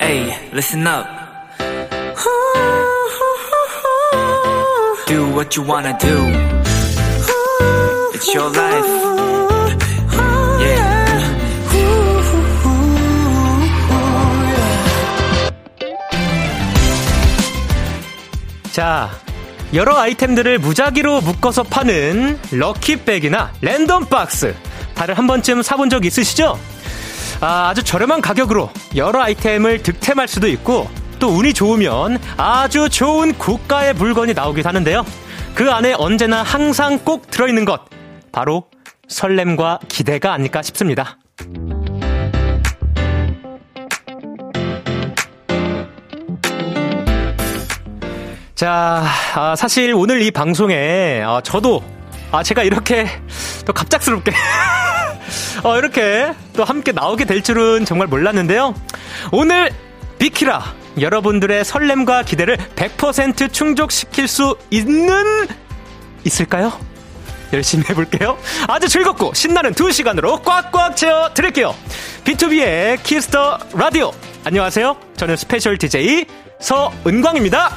Hey, listen up. Do what you wanna do. It's your life. Yeah. 자, 여러 아이템들을 무작위로 묶어서 파는 럭키백이나 랜덤박스. 다들 한 번쯤 사본 적 있으시죠? 아, 아주 저렴한 가격으로 여러 아이템을 득템할 수도 있고 또 운이 좋으면 아주 좋은 고가의 물건이 나오기도 하는데요. 그 안에 언제나 항상 꼭 들어있는 것. 바로 설렘과 기대가 아닐까 싶습니다. 자, 아, 사실 오늘 이 방송에 아, 저도 아, 제가 이렇게 또 갑작스럽게 어, 이렇게 또 함께 나오게 될 줄은 정말 몰랐는데요. 오늘 비키라 여러분들의 설렘과 기대를 100% 충족시킬 수 있는 있을까요? 열심히 해볼게요. 아주 즐겁고 신나는 2시간으로 꽉꽉 채워 드릴게요. B2B의 키스터 라디오. 안녕하세요. 저는 special DJ 서은광입니다.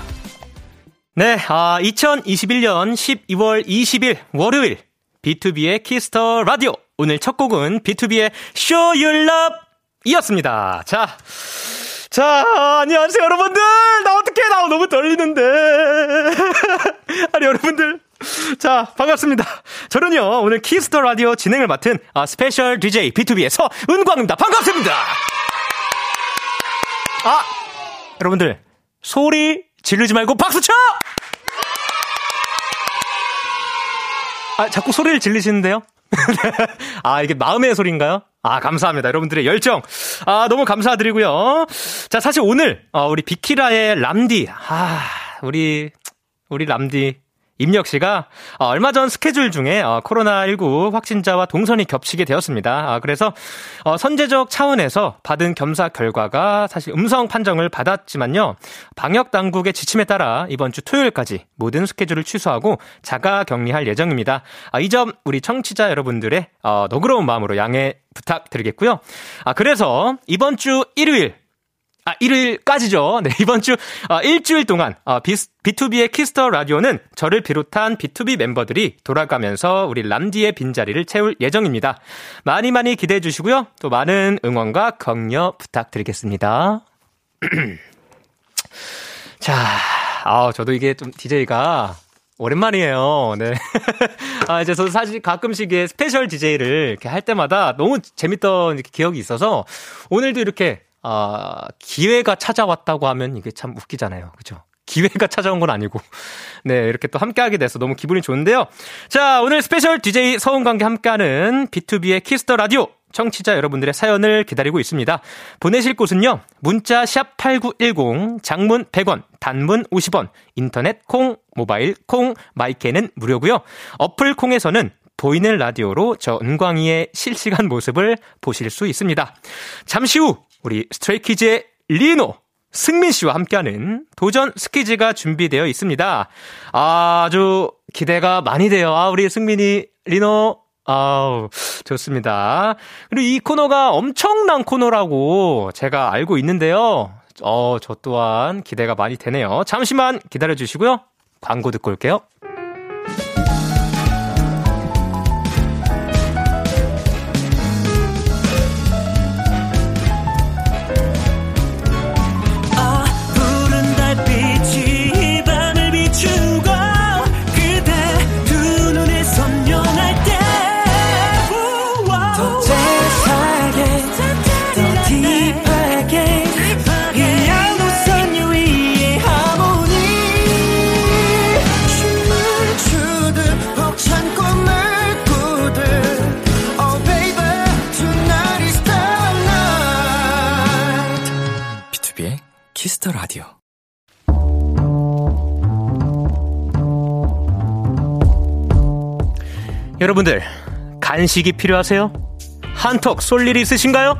네, 아, 2021년 12월 20일 월요일 B2B의 키스터 라디오. 오늘 첫 곡은 BTOB의 Show Your Love 이었습니다. 자, 자, 안녕하세요, 여러분들! 나 어떡해! 나 너무 떨리는데. 아니, 여러분들. 자, 반갑습니다. 저는요, 오늘 Kiss the 라디오 진행을 맡은 아, special DJ BTOB의 서은광입니다. 반갑습니다! 아, 여러분들, 소리 지르지 말고 박수 쳐! 아, 자꾸 소리를 질리시는데요? 아, 이게 마음의 소리인가요? 아, 감사합니다. 여러분들의 열정. 아, 너무 감사드리고요. 자, 사실 오늘, 어, 우리 비키라의 람디. 아, 우리, 우리 람디. 임혁 씨가 어, 얼마 전 스케줄 중에 어, 코로나19 확진자와 동선이 겹치게 되었습니다. 아, 그래서 어, 선제적 차원에서 받은 검사 결과가 사실 음성 판정을 받았지만요. 방역 당국의 지침에 따라 이번 주 토요일까지 모든 스케줄을 취소하고 자가 격리할 예정입니다. 아, 이점 우리 청취자 여러분들의 너그러운 마음으로 양해 부탁드리겠고요. 아, 그래서 이번 주 일요일 아, 일요일까지죠. 네, 이번 주, 어, 일주일 동안, 어, 비, B2B의 키스터 라디오는 저를 비롯한 BTOB 멤버들이 돌아가면서 우리 람디의 빈자리를 채울 예정입니다. 많이 많이 기대해 주시고요. 또 많은 응원과 격려 부탁드리겠습니다. 자, 아, 저도 이게 좀 DJ가 오랜만이에요. 네. 아, 이제 저도 사실 가끔씩 special DJ를 이렇게 할 때마다 너무 재밌던 기억이 있어서 오늘도 이렇게 아, 기회가 찾아왔다고 하면 이게 참 웃기잖아요. 그죠? 기회가 찾아온 건 아니고. 네, 이렇게 또 함께하게 돼서 너무 기분이 좋은데요. 자, 오늘 special DJ 서은광과 함께하는 B2B의 키스터 라디오. 청취자 여러분들의 사연을 기다리고 있습니다. 보내실 곳은요. 문자 샵 8910, 장문 100원, 단문 50원, 인터넷 콩, 모바일 콩, my K는 무료고요. 어플 콩에서는 보이는 라디오로 저 은광이의 실시간 모습을 보실 수 있습니다. 잠시 후 우리 Stray Kids의 리노 승민 씨와 함께하는 도전 스키즈가 준비되어 있습니다. 아주 기대가 많이 돼요. 아, 우리 승민이 리노 아우, 좋습니다. 그리고 이 코너가 엄청난 코너라고 제가 알고 있는데요. 어, 저 또한 기대가 많이 되네요. 잠시만 기다려 주시고요. 광고 듣고 올게요. 여러분들, 간식이 필요하세요? 한턱 쏠 일이 있으신가요?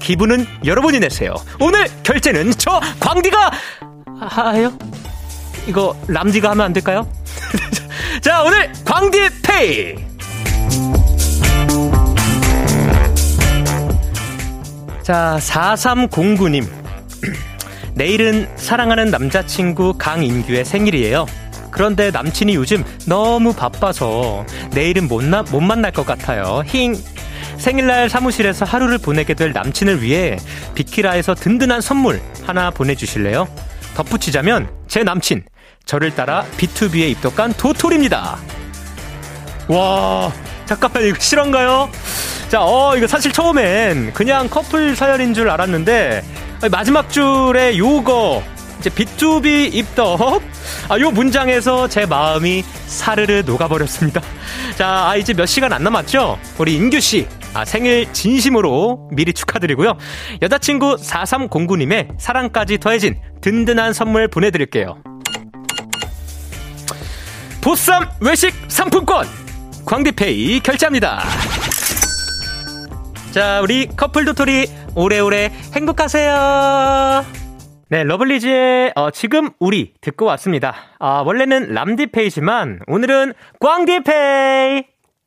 기분은 여러분이 내세요. 오늘 결제는 저 광디가 하요? 이거 람디가 하면 안 될까요? 자, 오늘 광디 페이. 자, 4309님. 내일은 사랑하는 남자친구 강인규의 생일이에요. 그런데 남친이 요즘 너무 바빠서 내일은 못, 나, 못 만날 것 같아요. 힝. 생일날 사무실에서 하루를 보내게 될 남친을 위해 비키라에서 든든한 선물 하나 보내주실래요? 덧붙이자면 제 남친 저를 따라 B2B에 입덕한 도토리입니다. 와 잠깐만 이거 실화인가요? 자, 어 이거 사실 처음엔 그냥 커플 사연인 줄 알았는데 마지막 줄에 요거 이제 B2B 입덕 아, 요 문장에서 제 마음이 사르르 녹아버렸습니다. 자, 아, 이제 몇 시간 안 남았죠? 우리 인규씨, 아, 생일 진심으로 미리 축하드리고요. 여자친구 4309님의 사랑까지 더해진 든든한 선물 보내드릴게요. 보쌈 외식 상품권! 광디페이 결제합니다. 자, 우리 커플 도토리 오래오래 행복하세요. 네, 러블리즈의 어, 지금 우리 듣고 왔습니다. 아, 원래는 람디페이지만 오늘은 광디페이.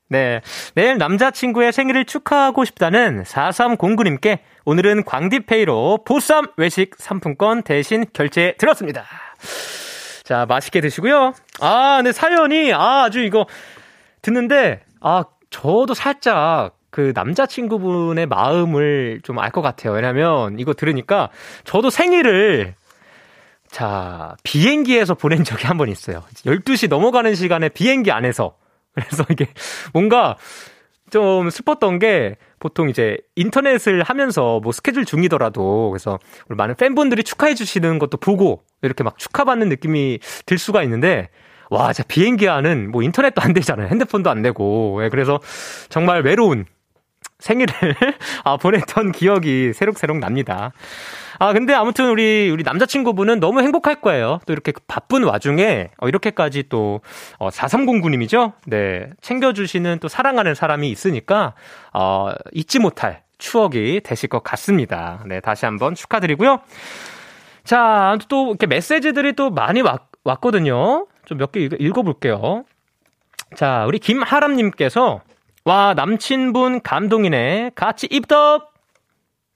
네, 내일 남자친구의 생일을 축하하고 싶다는 4309님께 오늘은 광디페이로 보쌈 외식 상품권 대신 결제 들었습니다. 자, 맛있게 드시고요. 아, 네, 사연이, 아, 아주 이거 듣는데, 아, 저도 살짝 그 남자친구분의 마음을 좀 알 것 같아요. 왜냐면 이거 들으니까 저도 생일을 자, 비행기에서 보낸 적이 한 번 있어요. 12시 넘어가는 시간에 비행기 안에서. 그래서 이게 뭔가 좀 슬펐던 게 보통 이제 인터넷을 하면서 뭐 스케줄 중이더라도 그래서 많은 팬분들이 축하해 주시는 것도 보고 이렇게 막 축하받는 느낌이 들 수가 있는데 와, 진짜 비행기 안은 뭐 인터넷도 안 되잖아요. 핸드폰도 안 되고. 예, 그래서 정말 외로운 생일을 아, 보냈던 기억이 새록새록 납니다. 아, 근데 아무튼 우리, 우리 남자친구분은 너무 행복할 거예요. 또 이렇게 바쁜 와중에, 어, 이렇게까지 또, 어, 4309님이죠? 네. 챙겨주시는 또 사랑하는 사람이 있으니까, 어, 잊지 못할 추억이 되실 것 같습니다. 네. 다시 한번 축하드리고요. 자, 또 이렇게 메시지들이 또 많이 왔, 왔거든요. 좀 몇 개 읽어볼게요. 자, 우리 김하람님께서 와, 남친분 감동이네. 같이 입덕!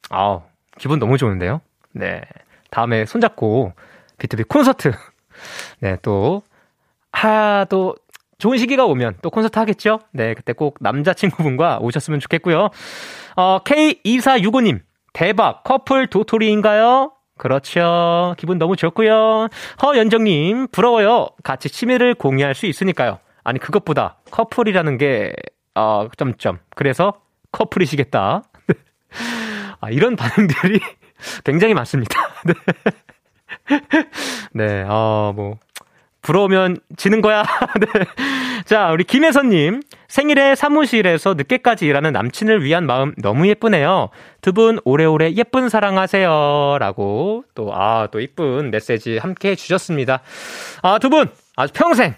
아우, 기분 너무 좋은데요? 네. 다음에 손잡고 비투비 콘서트. 네, 또, 하, 또, 좋은 시기가 오면 또 콘서트 하겠죠? 네, 그때 꼭 남자친구분과 오셨으면 좋겠고요. 어, K2465님, 대박, 커플 도토리인가요? 그렇죠. 기분 너무 좋고요. 허연정님, 부러워요. 같이 취미를 공유할 수 있으니까요. 아니, 그것보다 커플이라는 게 어, 점점. 그래서 커플이시겠다. 아, 이런 반응들이 굉장히 많습니다. 네. 네, 어, 뭐, 부러우면 지는 거야. 네. 자, 우리 김혜선님. 생일에 사무실에서 늦게까지 일하는 남친을 위한 마음 너무 예쁘네요. 두 분 오래오래 예쁜 사랑하세요. 라고 또, 아, 또 이쁜 메시지 함께 해주셨습니다. 아, 두 분 아주 평생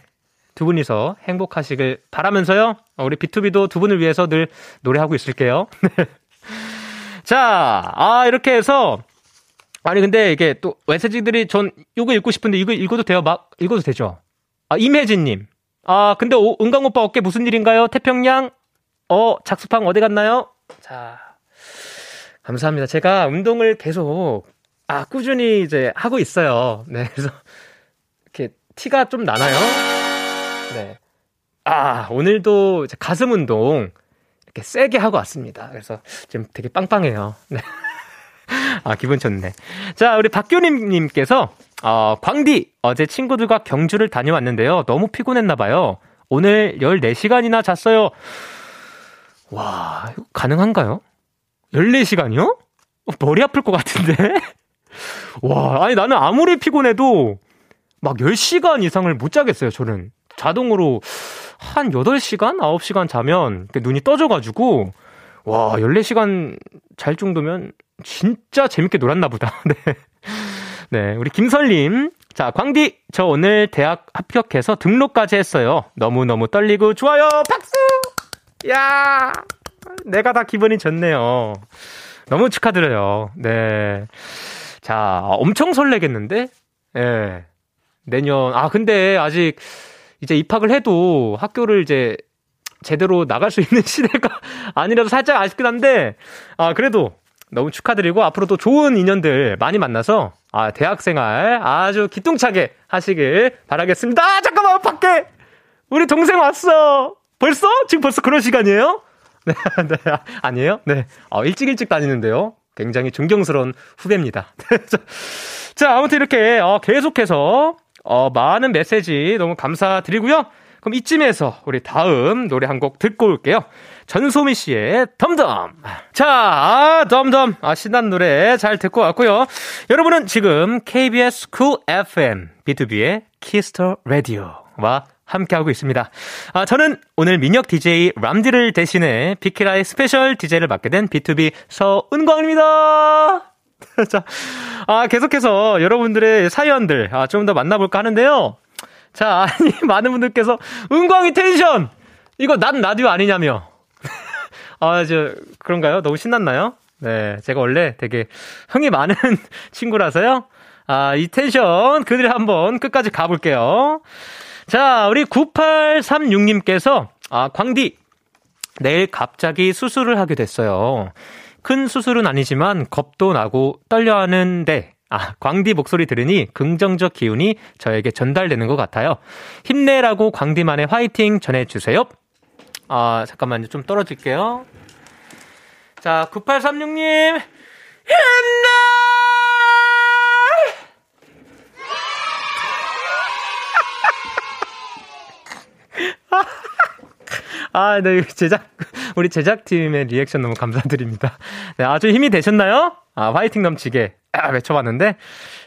두 분이서 행복하시길 바라면서요. 어, 우리 B2B도 두 분을 위해서 늘 노래하고 있을게요. 자, 아, 이렇게 해서 아니 근데 이게 또 메시지들이 전 이거 읽고 싶은데 이거 읽어도 돼요? 막 읽어도 되죠? 아 임혜진님. 아 근데 오, 은강 오빠 어깨 무슨 일인가요? 태평양. 어 작수팡 어디 갔나요? 자 감사합니다. 제가 운동을 계속 아 꾸준히 이제 하고 있어요. 네 그래서 이렇게 티가 좀 나나요? 네. 아, 오늘도 가슴 운동 이렇게 세게 하고 왔습니다. 그래서 지금 되게 빵빵해요. 네. 아, 기분 좋네. 자, 우리 박교림님께서, 어, 광디, 어제 친구들과 경주를 다녀왔는데요. 너무 피곤했나봐요. 오늘 14시간이나 잤어요. 와, 가능한가요? 14시간이요? 어, 머리 아플 것 같은데? 와, 아니 나는 아무리 피곤해도 막 10시간 이상을 못 자겠어요, 저는. 자동으로 한 8시간, 9시간 자면 눈이 떠져가지고, 와, 14시간 잘 정도면 진짜 재밌게 놀았나 보다. 네. 네, 우리 김설님. 자, 광디, 저 오늘 대학 합격해서 등록까지 했어요. 너무너무 떨리고 좋아요. 박수! 야 내가 다 기분이 좋네요. 너무 축하드려요. 네. 자, 엄청 설레겠는데? 예. 네. 내년, 아, 근데 아직 이제 입학을 해도 학교를 이제 제대로 나갈 수 있는 시대가 아니라서 살짝 아쉽긴 한데, 아, 그래도 너무 축하드리고 앞으로도 좋은 인연들 많이 만나서 아, 대학생활 아주 기똥차게 하시길 바라겠습니다. 아, 잠깐만, 밖에! 우리 동생 왔어! 벌써? 지금 벌써 그런 시간이에요? 네, 네, 아니에요? 네. 어, 일찍 일찍 다니는데요. 굉장히 존경스러운 후배입니다. 자, 아무튼 이렇게, 어, 계속해서, 어, 많은 메시지 너무 감사드리고요. 그럼 이쯤에서 우리 다음 노래 한 곡 듣고 올게요. 전소미 씨의 DUMB DUMB. 자, 아, DUMB DUMB. 아, 신난 노래 잘 듣고 왔고요. 여러분은 지금 KBS 쿨 FM B2B의 키스터 라디오와 함께하고 있습니다. 아, 저는 오늘 민혁 DJ 람디를 대신해 비키라의 special DJ를 맡게 된 BTOB 서은광입니다. 자, 아, 계속해서 여러분들의 사연들, 아, 좀 더 만나볼까 하는데요. 자, 아니, 많은 분들께서, 은광이 텐션! 이거 난 라디오 아니냐며. 아, 저, 그런가요? 너무 신났나요? 네, 제가 원래 되게 흥이 많은 친구라서요. 아, 이 텐션 그들이 한번 끝까지 가볼게요. 자, 우리 9836님께서, 아, 광디, 내일 갑자기 수술을 하게 됐어요. 큰 수술은 아니지만 겁도 나고 떨려 하는데, 아, 광디 목소리 들으니 긍정적 기운이 저에게 전달되는 것 같아요. 힘내라고 광디만의 화이팅 전해주세요. 아, 잠깐만요. 좀 떨어질게요. 자, 9836님, 힘내! 아, 네, 제작, 우리 제작팀의 리액션 너무 감사드립니다. 네, 아주 힘이 되셨나요? 아, 화이팅 넘치게 아, 외쳐봤는데,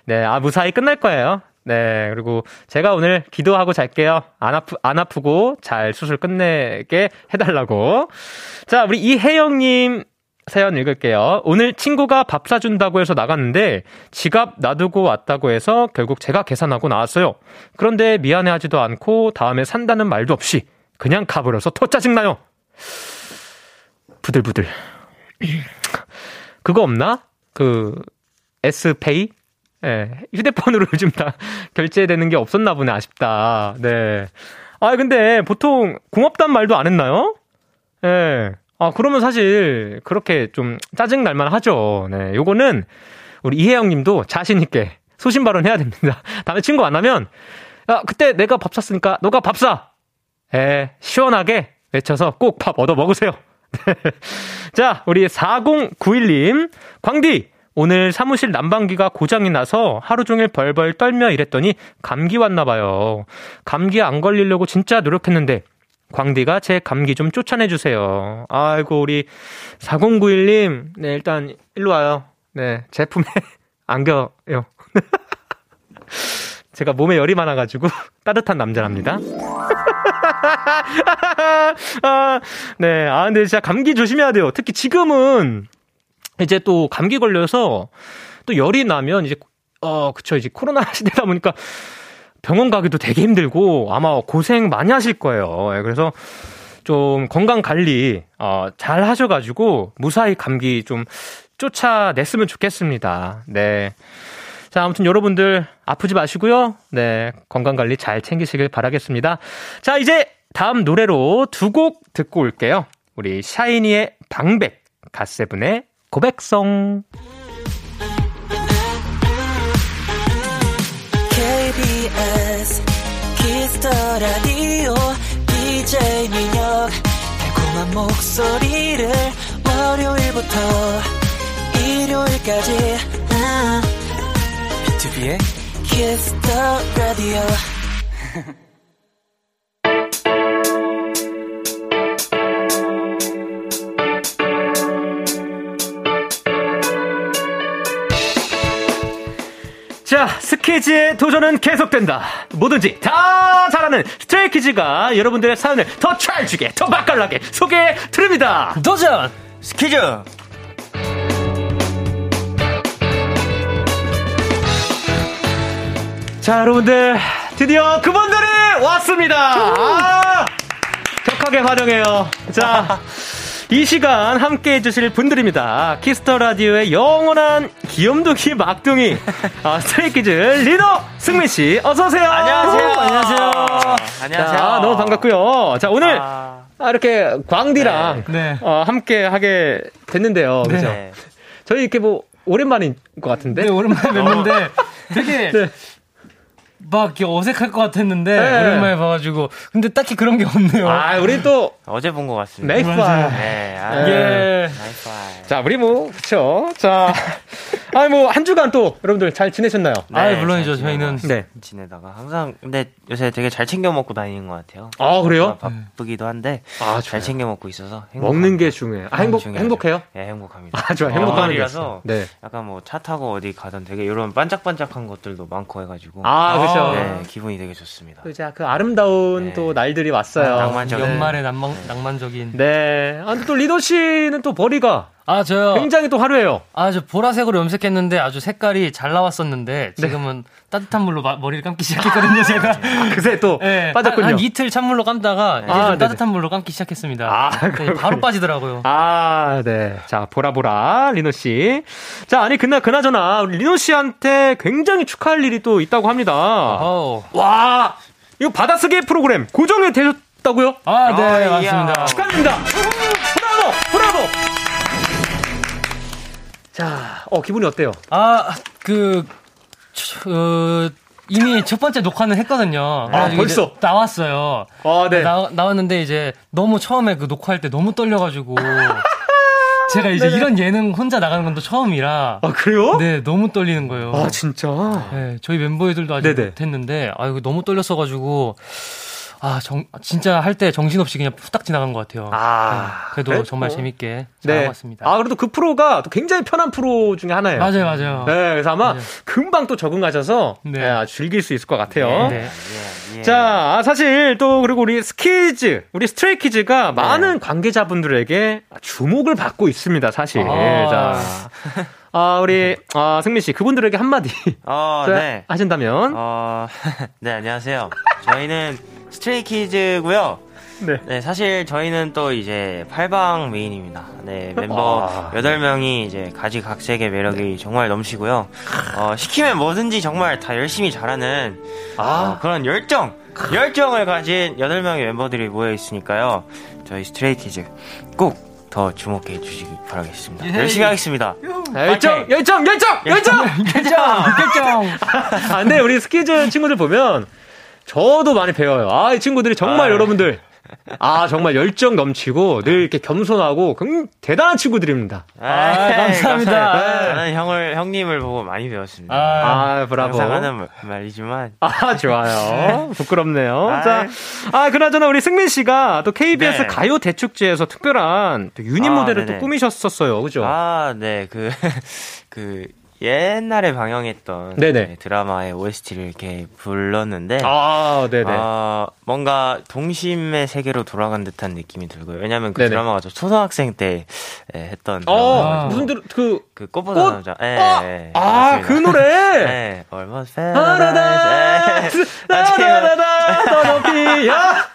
네, 아, 무사히 끝날 거예요. 네, 그리고 제가 오늘 기도하고 잘게요. 안 아프, 안 아프고 잘 수술 끝내게 해달라고. 자, 우리 이혜영님 사연 읽을게요. 오늘 친구가 밥 사준다고 해서 나갔는데 지갑 놔두고 왔다고 해서 결국 제가 계산하고 나왔어요. 그런데 미안해하지도 않고 다음에 산다는 말도 없이 그냥 가버려서 더 짜증나요. 부들부들. 그거 없나? 그, S페이? 예, 휴대폰으로 요즘 다 결제되는 게 없었나 보네, 아쉽다. 네. 아, 근데 보통 고맙단 말도 안 했나요? 예. 아, 그러면 사실 그렇게 좀 짜증 날만 하죠. 네. 요거는 우리 이혜영 님도 자신 있게 소신 발언 해야 됩니다. 다음에 친구 만나면, 야, 그때 내가 밥 샀으니까 너가 밥 사! 에, 시원하게 외쳐서 꼭 밥 얻어 먹으세요. 자, 우리 4091님. 광디! 오늘 사무실 난방기가 고장이 나서 하루 종일 벌벌 떨며 일했더니 감기 왔나봐요. 감기 안 걸리려고 진짜 노력했는데, 광디가 제 감기 좀 쫓아내주세요. 아이고, 우리 4091님. 네, 일단, 일로 와요. 네, 제품에 안겨요. 제가 몸에 열이 많아가지고 따뜻한 남자랍니다. 아, 네. 아, 근데 진짜 감기 조심해야 돼요. 특히 지금은 이제 또 감기 걸려서 또 열이 나면 이제, 어, 그쵸. 이제 코로나 시대다 보니까 병원 가기도 되게 힘들고 아마 고생 많이 하실 거예요. 예, 그래서 좀 건강 관리, 어, 잘 하셔가지고 무사히 감기 좀 쫓아냈으면 좋겠습니다. 네. 자, 아무튼 여러분들 아프지 마시고요. 네. 건강 관리 잘 챙기시길 바라겠습니다. 자, 이제 다음 노래로 두 곡 듣고 올게요. 우리 샤이니의 방백, 갓세븐의 고백송. KBS 키스터 라디오 DJ 민혁 달콤한 목소리를 월요일부터 일요일까지 B2B의 키스터 라디오 자, 스키즈의 도전은 계속된다. 뭐든지 다 잘하는 Stray Kids가 여러분들의 사연을 더 찰지게, 더 맛깔나게 소개해 드립니다. 도전! 스키즈! 자, 여러분들 드디어 그분들이 왔습니다. 아, 격하게 환영해요. 자, 이 시간 함께 해주실 분들입니다. Kiss the 라디오의 영원한 귀염둥이 막둥이 아, Stray Kids 리노 승민 씨 어서 오세요. 안녕하세요. 안녕하세요. 안녕하세요. 자, 너무 반갑고요. 자, 오늘 아, 아, 이렇게 광디랑 네. 어, 함께 하게 됐는데요. 그죠? 네. 저희 이렇게 뭐 오랜만인 것 같은데. 네, 오랜만에 뵀는데 되게 네. 막 어색할 것 같았는데 네. 오랜만에 봐가지고 근데 딱히 그런 게 없네요. 아, 우리 또 어제 본 것 같습니다. Mayfly. 네, 아, 예. nice. 자, 우리 뭐 그쵸. 자, 아니 뭐한 주간 또 여러분들 잘 지내셨나요? 아, 물론이죠. 잘 저희는 네. 지내다가 항상 근데 요새 되게 잘 챙겨 먹고 다니는 것 같아요. 아, 그래요? 바쁘기도 한데 아, 잘 좋아요. 챙겨 먹고 있어서 먹는 게 중요해요. 아, 행복 중요하죠. 행복해요? 예, 행복합니다. 아, 좋아. 있어. 네. 약간 뭐 차 타고 어디 가던 되게 이런 반짝반짝한 것들도 많고 해가지고 아, 그렇죠. 네, 기분이 되게 좋습니다. 또 이제 그 아름다운 네. 또 날들이 왔어요. 낭만적인. 연말에 낭만, 낭만적인. 네. 아, 근데 또 리더 씨는 또 머리가 아 저요. 굉장히 또 화려해요. 아 저 보라색으로 염색했는데 아주 색깔이 잘 나왔었는데 지금은 따뜻한 물로 마- 머리를 감기 시작했거든요 제가. 그새 또 네, 빠졌군요. 한, 한 이틀 찬물로 감다가 이제 아, 좀 네네. 따뜻한 물로 감기 시작했습니다. 아, 네. 바로 빠지더라고요. 아, 네. 자, 보라보라, 리노 씨. 자, 아니, 그나, 그나저나, 리노 씨한테 굉장히 축하할 일이 또 있다고 합니다. 어. 와, 이거 받아쓰기 프로그램 고정이 되셨다고요? 아, 네, 아. 맞습니다. 축하드립니다. 브라보! 브라보! 자, 어, 기분이 어때요? 아, 그, 저, 어, 이미 첫 번째 녹화는 했거든요. 이제 벌써? 나왔어요. 아, 네. 나, 나왔는데 이제 너무 처음에 그 녹화할 때 너무 떨려가지고. 제가 이제 이런 예능 혼자 나가는 건 또 처음이라. 아, 그래요? 네, 너무 떨리는 거예요. 아, 진짜? 네, 저희 멤버들도 아직 네네. 못했는데, 아, 이거 너무 떨렸어가지고, 아, 정, 진짜 할 때 정신없이 그냥 후딱 지나간 것 같아요. 아, 네, 그래도 그래도 정말 뭐. 재밌게 잘 네. 하고 왔습니다. 아, 그래도 그 프로가 또 굉장히 편한 프로 중에 하나예요. 맞아요, 맞아요. 네, 그래서 아마 맞아요. 금방 또 적응하셔서 네. 네, 아주 즐길 수 있을 것 같아요. 네. 예, 예. 자, 아, 사실 또 그리고 우리 스키즈, 우리 Stray Kids가 많은 관계자분들에게 주목을 받고 있습니다, 사실. 아. 자, 아, 우리 아, 승민 씨 그분들에게 한마디 어, 자, 네. 하신다면 어, 네, 안녕하세요. 저희는 Stray Kids고요. 네. 네, 사실 저희는 또 이제 팔방미인입니다. 네, 멤버 아. 8명이 이제 가지각색의 매력이 정말 넘치고요. 어, 시키면 뭐든지 정말 다 열심히 잘하는 어, 아, 그런 열정, 열정을 가진 8명의 멤버들이 모여 있으니까요. 저희 Stray Kids 꼭 더 주목해 주시기 바라겠습니다. 예. 열심히 하겠습니다. 열정, 열정, 열정, 열정. 결정! 결정! 아, 근데 우리 스키즈 친구들 보면 저도 많이 배워요. 아, 이 친구들이 정말 아. 여러분들 아, 정말 열정 넘치고 늘 이렇게 겸손하고 굉- 대단한 친구들입니다. 아, 에이, 감사합니다. 감사해요. 저는 형을, 형님을 보고 많이 배웠습니다. 아, 아, 브라보. 항상 하는 말- 말이지만. 아, 좋아요. 부끄럽네요. 아이. 자, 아, 그나저나 우리 승민 씨가 또 KBS 네. 가요 대축제에서 특별한 또 유닛 아, 무대를 네네. 또 꾸미셨었어요. 그죠? 아, 네, 그, 그, 옛날에 방영했던 네네. 네, 드라마의 OST를 이렇게 불렀는데, 아, 네네. 어, 뭔가 동심의 세계로 돌아간 듯한 느낌이 들고요. 왜냐면 그 네네. 드라마가 저 초등학생 때 예, 했던 어, 드라마가지고 무슨 들, 그, 그 꽃보다 꽃? 남자. 예, 아, 예, 아, 맞습니다. 그 노래! 예, 맞아요. 나나나나, 더 높이, 야!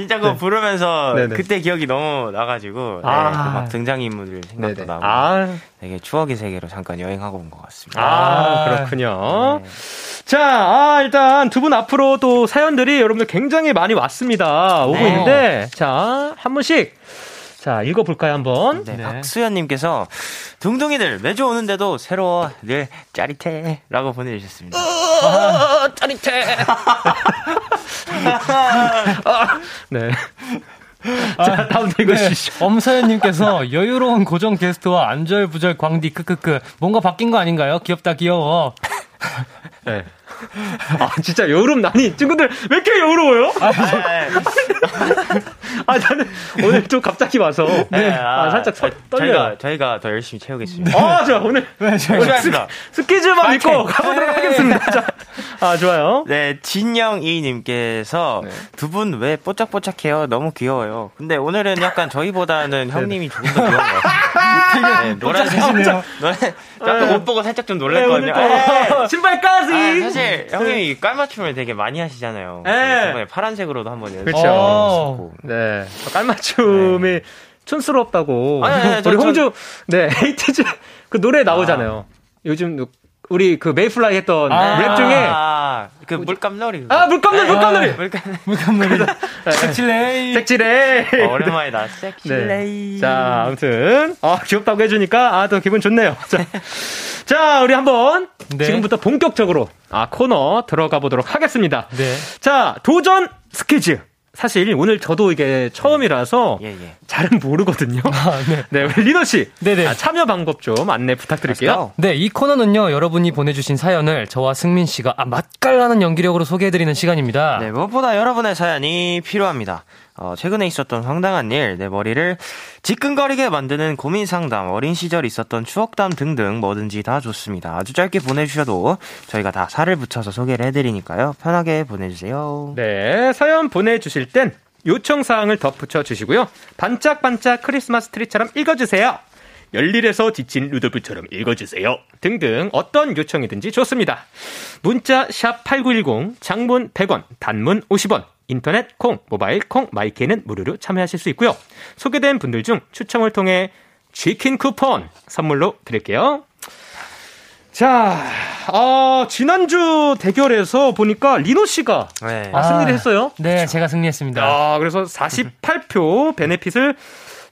진짜 그거 부르면서 네네. 그때 기억이 너무 나가지고 네, 아. 그막 등장인물들 생각도 네네. 나고 아, 되게 추억의 세계로 잠깐 여행하고 온 것 같습니다. 아, 아, 그렇군요. 네. 자, 아, 일단 두 분 앞으로 또 사연들이 여러분들 굉장히 많이 왔습니다. 오고 네. 있는데, 자, 한 분씩, 자, 읽어볼까요, 한번? 네, 네. 박수현님께서 둥둥이들 매주 오는데도 새로워 늘 짜릿해라고 보내주셨습니다. 어, 짜릿해. 네. 자, 다음 네, 읽어주시죠. 엄서연님께서 여유로운 고정 게스트와 안절부절 광디 크크크 뭔가 바뀐 거 아닌가요? 귀엽다 귀여워. 네. 아, 진짜 여름 나니 친구들 왜 이렇게 여유로워요? 아, 나는 오늘 좀 갑자기 와서 네. 아, 살짝 서, 떨려요. 저희가 저희가 더 열심히 채우겠습니다. 아, 자, 오늘 열심히 합니다. 스키즈만 파이팅! 믿고 가보도록 하겠습니다. 자, 아, 좋아요. 네, 진영이님께서 네. 두분 왜 뽀짝뽀짝해요? 너무 귀여워요. 근데 오늘은 약간 저희보다는 형님이 조금 더 같아요. 네, 노란색. 노란 잠깐 옷 보고 살짝 좀 네, 놀랐거든요. 오늘 또 네. 신발까지. 아, 사실 형님이 깔맞춤을 되게 많이 하시잖아요. 네. 이번에 파란색으로도 한번 연습 그쵸. 했었고. 네. 깔맞춤이 촌스럽다고. 아니, 아니, 아니, 저- 우리 전- 홍주, 네, 에이티즈 그 노래 나오잖아요. 요즘 우리 그 Mayfly 했던 아. 랩 중에 아, 그 물감놀이. 아 물감놀이 네. 물감놀이 물감. 물감놀이. 섹칠레이. 색칠해. 어, 오랜만이다. 섹시 네. 레이. 자, 아무튼 아 귀엽다고 해주니까 아또 기분 좋네요. 자, 자 우리 한번 네. 지금부터 본격적으로 아 코너 들어가 보도록 하겠습니다. 네. 자, 도전 스키즈. 사실 오늘 저도 이게 처음이라서 예, 예. 잘은 모르거든요. 아, 네. 네, 우리 리노 씨. 네네. 아, 참여 방법 좀 안내 부탁드릴게요. 네, 이 코너는요, 여러분이 보내주신 사연을 저와 승민 씨가 아, 맛깔나는 연기력으로 소개해드리는 시간입니다. 네, 무엇보다 여러분의 사연이 필요합니다. 어, 최근에 있었던 황당한 일, 내 머리를 지끈거리게 만드는 고민 상담, 어린 시절 있었던 추억담 등등 뭐든지 다 좋습니다. 아주 짧게 보내주셔도 저희가 다 살을 붙여서 소개를 해드리니까요. 편하게 보내주세요. 네, 사연 보내주실 땐 요청사항을 덧붙여 주시고요. 반짝반짝 크리스마스 트리처럼 읽어주세요. 열일에서 지친 루돌프처럼 읽어주세요. 등등 어떤 요청이든지 좋습니다. 문자 샵 8910, 장문 100원, 단문 50원, 인터넷 콩, 모바일 콩, 마이케는 무료로 참여하실 수 있고요. 소개된 분들 중 추첨을 통해 치킨 쿠폰 선물로 드릴게요. 자, 어, 지난주 대결에서 보니까 리노 씨가 네. 아, 승리를 했어요. 네, 제가 승리했습니다. 아, 그래서 48표 베네핏을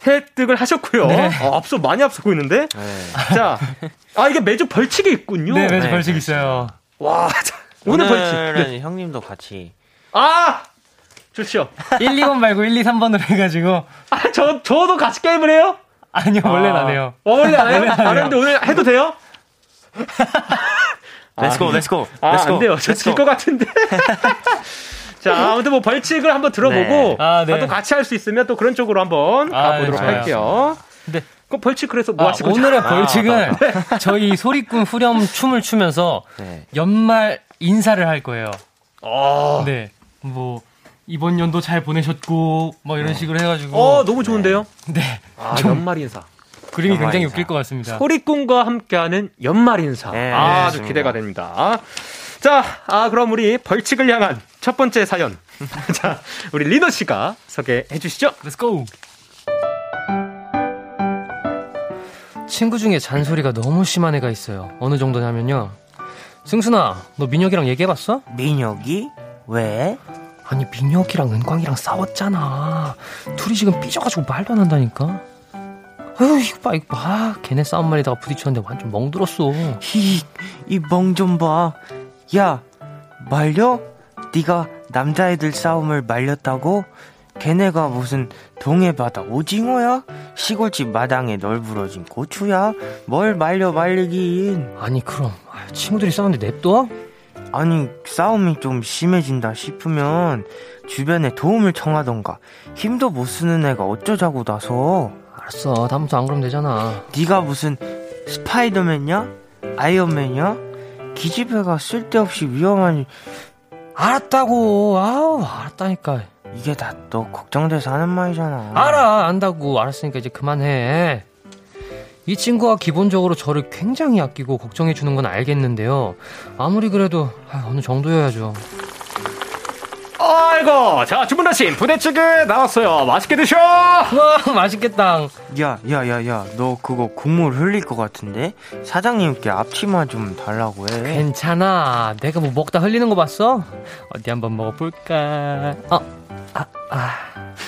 획득을 하셨고요. 네. 아, 앞서 많이 앞서고 있는데. 네. 자, 아 이게 매주 벌칙이 있군요. 네, 매주 네. 벌칙 있어요. 와, 자, 오늘 벌칙. 오늘은 네. 형님도 같이. 아, 좋죠. 1, 2번 말고 1, 2, 3번으로 해가지고. 아, 저 저도 같이 게임을 해요? 아니요, 원래는 안 해요. 어, 원래 안 해요? 안 했는데 오늘 해도 돼요? let's go, let's go, 아, let's go. 안 돼요. 저 질 것 같은데. 자, 아무튼 뭐 벌칙을 한번 들어보고 네. 아, 네. 또 같이 할 수 있으면 또 그런 쪽으로 한번 아, 가보도록 네. 할게요. 네. 그 벌칙 그래서 뭐 아, 하실 거죠? 오늘의 아, 벌칙은 저희 소리꾼 후렴 춤을 추면서 네. 연말 인사를 할 거예요. 어, 네. 뭐, 이번 연도 잘 보내셨고, 뭐 이런 식으로 해가지고. 어, 너무 좋은데요? 네. 아, 좀 연말 인사. 그림이 연말 굉장히 인사. 웃길 것 같습니다. 소리꾼과 함께하는 연말 인사. 네, 아주 좋습니다. 기대가 됩니다. 자, 아, 그럼 우리 벌칙을 향한 첫 번째 사연. 자, 우리 리더 씨가 소개해 주시죠. Let's go! 친구 중에 잔소리가 너무 심한 애가 있어요. 어느 정도냐면요. 승순아, 너 민혁이랑 얘기해봤어? 민혁이? 왜? 아니, 민혁이랑 은광이랑 싸웠잖아. 둘이 지금 삐져가지고 말도 안 한다니까? 아유, 이거 봐, 이거 봐. 걔네 싸움 말에다가 부딪혔는데 완전 멍들었어. 히, 이멍 좀 봐. 야, 말려? 네가 남자애들 싸움을 말렸다고? 걔네가 무슨 동해 바다 오징어야? 시골집 마당에 널브러진 고추야? 뭘 말려 말리긴. 아니, 그럼. 아유, 친구들이 싸우는데 냅둬? 아니, 싸움이 좀 심해진다 싶으면 주변에 도움을 청하던가. 힘도 못 쓰는 애가 어쩌자고 나서. 알았어. 다음부터 안 그러면 되잖아. 네가 무슨 스파이더맨이야? 아이언맨이야? 기집애가 쓸데없이 위험한 알았다고. 아우, 알았다니까. 이게 다 너 걱정돼서 하는 말이잖아. 알아, 안다고. 알았으니까 이제 그만해. 이 친구가 기본적으로 저를 굉장히 아끼고 걱정해주는 건 알겠는데요. 아무리 그래도 아, 어느 정도여야죠. 아이고, 자, 주문하신 부대찌개 나왔어요. 맛있게 드셔! 와, 맛있겠다. 야, 야, 야, 야, 너 그거 국물 흘릴 것 같은데? 사장님께 앞치마 좀 달라고 해. 괜찮아. 내가 뭐 먹다 흘리는 거 봤어? 어디 한번 먹어볼까? 어, 아, 아.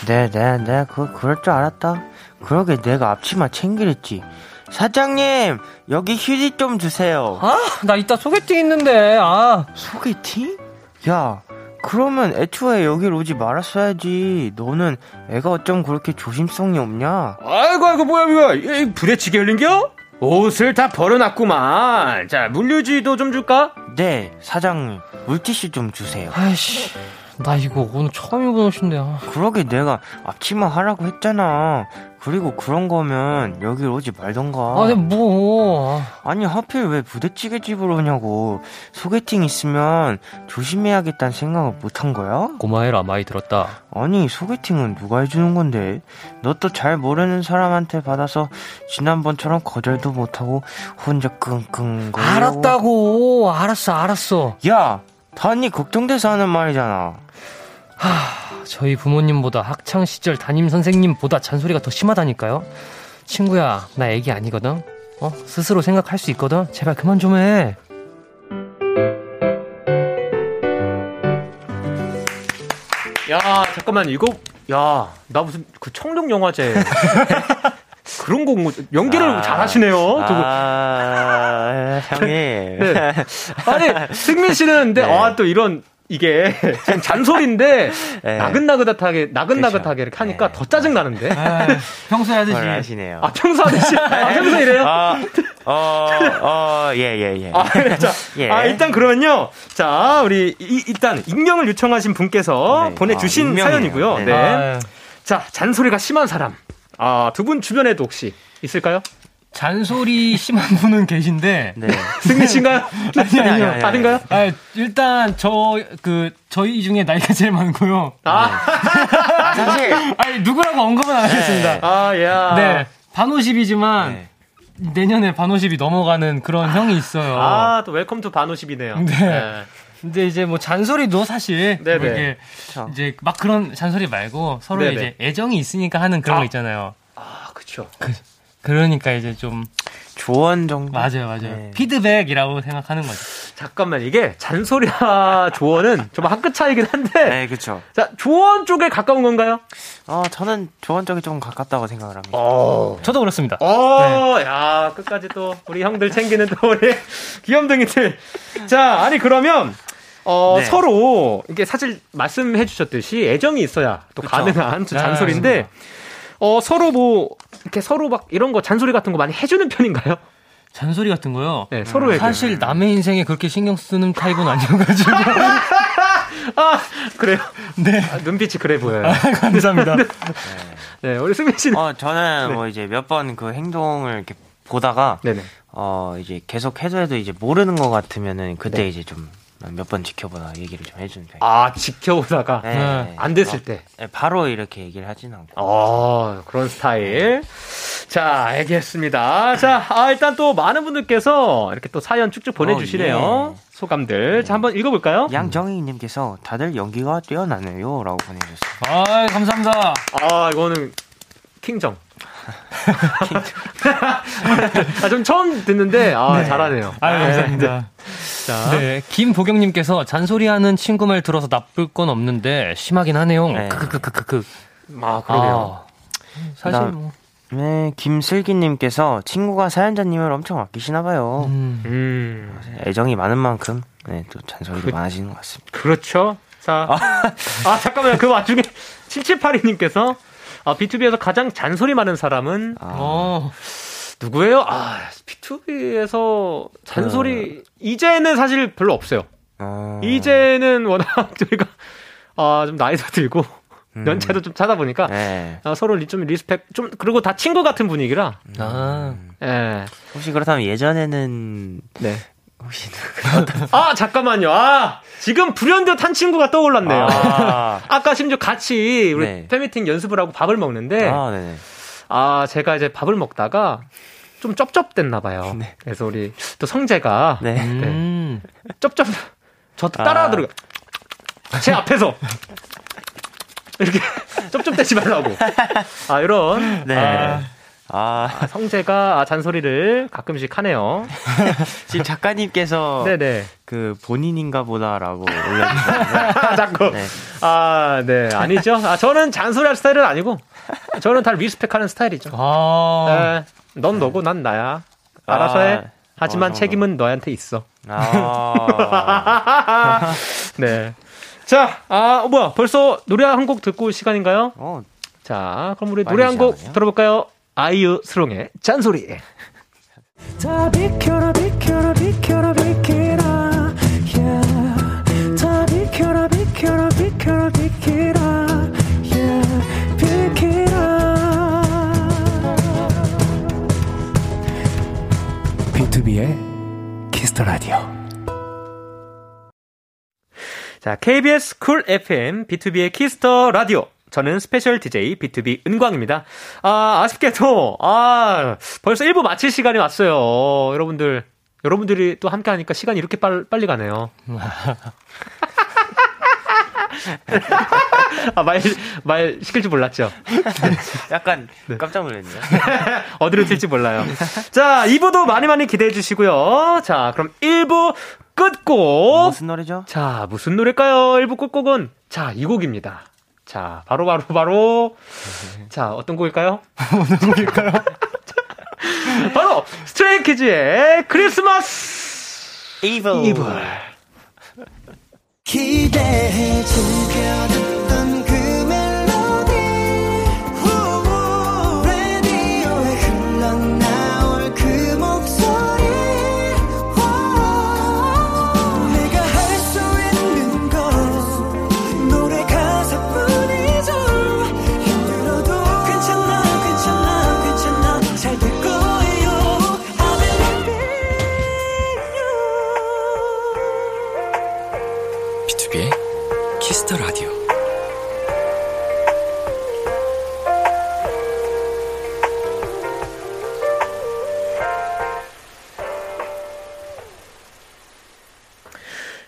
네, 네, 네, 그, 그럴 줄 알았다. 그러게 내가 앞치마 챙기랬지. 사장님, 여기 휴지 좀 주세요. 아, 나 이따 소개팅 있는데, 아. 소개팅? 야, 그러면 애초에 여길 오지 말았어야지. 너는 애가 어쩜 그렇게 조심성이 없냐? 아이고, 아이고, 뭐야, 뭐야. 이 부대찌개 흘린겨? 옷을 다 버려놨구만. 자, 물류지도 좀 줄까? 네, 사장님, 물티슈 좀 주세요. 아이씨. 나 이거 오늘 처음 입은 옷인데, 아. 그러게 내가 앞치마 하라고 했잖아. 그리고 그런 거면 여길 오지 말던가. 아, 근데 뭐. 아. 아니 하필 왜 부대찌개 집으로 오냐고. 소개팅 있으면 조심해야겠다는 생각을 못 한 거야? 고마해라, 많이 들었다. 아니 소개팅은 누가 해주는 건데? 너 또 잘 모르는 사람한테 받아서 지난번처럼 거절도 못하고 혼자 끙끙 거리고. 알았다고. 알았어, 알았어. 야, 단이 걱정돼서 하는 말이잖아. 하, 저희 부모님보다 학창 시절 담임 선생님보다 잔소리가 더 심하다니까요. 친구야, 나 애기 아니거든. 어? 스스로 생각할 수 있거든. 제발 그만 좀 해. 야, 잠깐만. 이거 야, 나 무슨 그 청룡 영화제 그런 공부 뭐, 연기를 아, 잘하시네요. 두분 아, 형님. 네. 아니 승민 씨는 근데 네. 아또 이런 이게 지금 잔소리인데 네. 나긋나긋하게 나긋나긋하게 이렇게 하니까 네. 더 짜증 나는데. 아, 평소에 하듯이. 뭘 하시네요. 아 평소 하듯이 아 평소 이래요? 아, 어, 어, 예, 예, 예. 아, 네, 자, 예. 아, 일단 그러면요. 자, 우리 이- 일단 익명을 요청하신 분께서 네. 보내주신 아. 사연이고요. 네. 네. 아, 자, 잔소리가 심한 사람. 아, 두 분 주변에도 혹시 있을까요? 잔소리 심한 분은 계신데. 네. 승민 씨인가요? 아니, 아니요. 아니, 아니. 아, 일단 저 그 저희 중에 나이가 제일 많고요. 아, 아, 사실. 아니 누구라고 언급은 안 하겠습니다. 네. 아, 야. 네. 반오십이지만 네. 내년에 반오십이 넘어가는 그런 형이 있어요. 아, 또 welcome to 반오십이네요. 네. 근데 이제 뭐 잔소리도 사실 네네. 뭐 이게 그쵸. 이제 막 그런 잔소리 말고 서로 네네. 이제 애정이 있으니까 하는 그런 아. 거 있잖아요. 아, 그쵸. 그 러니까 이제 좀 조언 정도? 맞아요, 맞아요. 네. 피드백이라고 생각하는 거죠. 잠깐만, 이게 잔소리와 조언은 좀 한 끗 차이긴 한데. 네, 그쵸. 자, 조언 쪽에 가까운 건가요? 어, 저는 조언 쪽이 좀 가깝다고 생각을 합니다. 어. 저도 그렇습니다. 어, 야, 끝까지 또 우리 형들 챙기는 또 우리 귀염둥이들. 자, 아니 그러면 어, 네. 서로 이게 사실 말씀해 주셨듯이 애정이 있어야 또 그쵸. 가능한 네, 잔소리인데 어, 서로 뭐 이렇게 서로 막 이런 거 잔소리 같은 거 많이 해 주는 편인가요? 잔소리 같은 거요. 네, 서로에게. 사실 남의 인생에 그렇게 신경 쓰는 타입은 아니어가지고. 아, 그래요. 네. 아, 눈빛이 그래 보여요. 감사합니다. 네, 우리 승민 씨는 어, 저는 네. 뭐 이제 몇 번 그 행동을 이렇게 보다가, 네네. 어, 이제 계속 해도 해도 이제 모르는 것 같으면은 그때 네. 이제 좀 몇 번 지켜보다 얘기를 좀 해주는 편이에요. 아, 지켜보다가 네. 네. 안 됐을 때. 네, 바로 이렇게 얘기를 하진 않고. 어, 그런 스타일. 자, 알겠습니다. 자, 아, 일단 또 많은 분들께서 이렇게 또 사연 쭉쭉 보내주시네요. 어, 예. 소감들. 자, 한번 읽어볼까요? 양정희님께서 다들 연기가 뛰어나네요. 라고 보내주셨어요. 아, 감사합니다. 아, 이거는 킹정. 아, 좀 처음 듣는데, 아, 잘하네요. 아, 감사합니다. 자, 네, 김보경님께서 잔소리하는 친구 말 들어서 나쁠 건 없는데 심하긴 하네요. 네. 크크크크크. 아, 그러게요. 사실 나- 뭐. 네, 김슬기님께서 친구가 사연자님을 엄청 아끼시나봐요. 음. 음, 애정이 많은 만큼, 네, 또 잔소리도 많아지는 것 같습니다. 그렇죠. 자, 아, 잠깐만요. 그 와중에 7782님께서 아, 비투비에서 가장 잔소리 많은 사람은 아, 어. 누구예요? 아, 비투비에서 잔소리 이제는 사실 별로 없어요. 어, 이제는 워낙 저희가 아, 좀 나이도 들고 음. 연차도 좀 차다 보니까 네. 아, 서로 리- 좀 respect 좀 그리고 다 친구 같은 분위기라. 아. 예. 혹시 그렇다면 예전에는, 네. 혹시, 아, 잠깐만요. 아, 지금 불현듯 한 친구가 떠올랐네요. 아, 아까 심지어 같이 우리 네. 팬미팅 연습을 하고 밥을 먹는데 아, 네네. 아, 제가 이제 밥을 먹다가 좀 쩝쩝댔나 봐요. 네. 그래서 우리 또 성재가 네. 음. 쩝쩝 저 따라하더라고. 제 앞에서 이렇게 쩝쩝대지 말라고. 아 이런 네. 아, 아, 아, 성재가 아, 잔소리를 가끔씩 하네요. 지금 작가님께서 네네. 그 본인인가 보다라고 올려주셨는데. 아, 자꾸 네. 아, 네 아니죠. 아 저는 잔소리할 스타일은 아니고 저는 다 리스펙하는 스타일이죠. 아. 네, 넌 너고 난 나야. 알아서 해. 아, 하지만 정도. 책임은 너한테 있어. 아, 네. 자, 아, 어, 뭐야, 벌써 노래 한 곡 듣고 올 시간인가요? 어, 자, 그럼 우리 노래 한 곡. 들어볼까요? 아이유 슬옹의 잔소리. 다 비켜라 비켜라 비켜라 비켜라 yeah. 다 비켜라 비켜라 비켜라 비켜라 yeah. 비켜라 비투비의 키스 더 라디오. 자, KBS 쿨 FM, 비투비의 키스 더 라디오. 저는 special DJ 비투비 은광입니다. 아, 아쉽게도, 아, 벌써 1부 마칠 시간이 왔어요. 여러분들, 여러분들이 또 함께 하니까 시간이 이렇게 빨, 빨리 가네요. 아, 말, 말 시킬 줄 몰랐죠? 약간 네. 깜짝 놀랐네요. 어디로 튈지 몰라요. 자, 2부도 많이 많이 기대해 주시고요. 자, 그럼 1부 끝곡. 무슨 노래죠? 자, 무슨 노래일까요? 1부 끝곡은, 자, 이 곡입니다. 자, 바로, 바로, 바로. 자, 어떤 곡일까요? 어떤 곡일까요? 바로, 스트레이 키즈의 크리스마스 Evil. 이블. 기대해 즐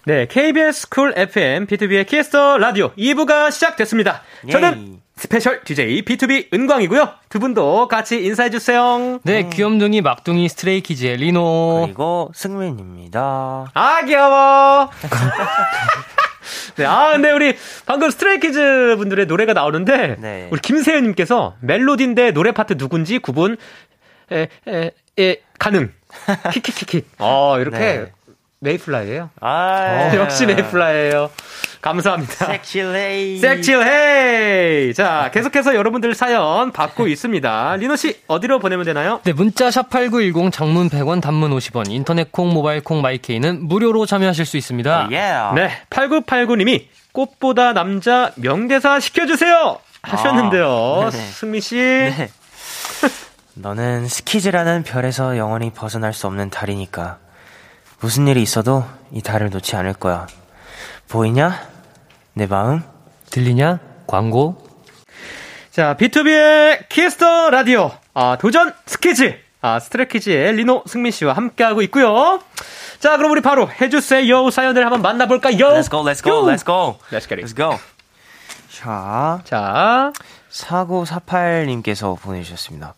네, KBS 쿨 FM, 비투비의 키스 더 라디오 2부가 시작됐습니다. 저는 예이. special DJ 비투비 은광이고요. 두 분도 같이 인사해 주세요. 네, 귀염둥이 막둥이 스트레이키즈의 리노. 그리고 승민입니다. 아, 귀여워! 네, 아, 근데 우리 방금 스트레이키즈 분들의 노래가 나오는데, 네. 우리 김세현님께서 멜로디인데 노래 파트 누군지 구분, 에, 에, 에, 가능. 키키키키. 어, 이렇게 네. 메이플라이예요 아, 어, 역시 메이플라이예요 감사합니다. 섹시레이. 섹치헤이! 자, 계속해서 여러분들 사연 받고 있습니다. 리노 씨, 어디로 보내면 되나요? 네, 문자 샵 8910 장문 100원 단문 50원 인터넷 콩 모바일 콩 마이케이는 무료로 참여하실 수 있습니다. 예. 네, 8989 님이 꽃보다 남자 명대사 시켜 주세요! 하셨는데요. 아, 네네. 승민 씨. 네. 너는 스키즈라는 별에서 영원히 벗어날 수 없는 달이니까 무슨 일이 있어도 이 달을 놓지 않을 거야. 보이냐? 내 마음? 들리냐? 광고. 자, 비투비의 키스 더 라디오. 아, 도전 스키즈. 아, 스트레이키즈의 리노 승민 씨와 함께하고 있고요. 자, 그럼 우리 바로 해주세요. 사연을 한번 만나볼까요? Let's go, let's go, 요! let's go. Let's get it. Let's go. 자, 자, 4948님께서 보내주셨습니다.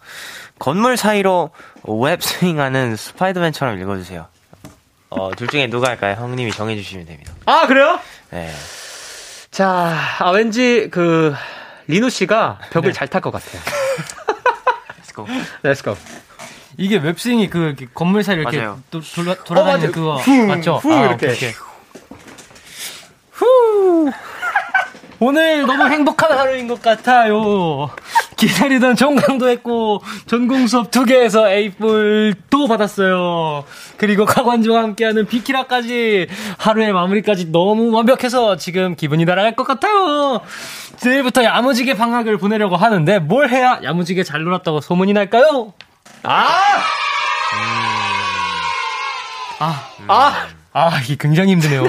건물 사이로 웹스윙하는 스파이더맨처럼 읽어주세요. 어, 둘 중에 누가 할까요? 형님이 정해주시면 됩니다. 아, 그래요? 네. 자, 아, 왠지 그, 리노 씨가 벽을 잘탈 것 같아요. Let's go. Let's go. 이게 웹스윙이 그 이렇게 건물 사이 이렇게 맞아요. 도, 돌아, 돌아다니는 어. 그거 후, 맞죠? 후, 아, 이렇게. 오케이, 오케이. 후. 오늘 너무 행복한 하루인 것 같아요. 기다리던 전강도 했고 전공 수업 두 개에서 A뿔도 받았어요. 그리고 가관주와 함께하는 비키라까지 하루의 마무리까지 너무 완벽해서 지금 기분이 날아갈 것 같아요. 내일부터 야무지게 방학을 보내려고 하는데 뭘 해야 야무지게 잘 놀았다고 소문이 날까요? 아! 아, 아! 아, 이게 굉장히 힘드네요.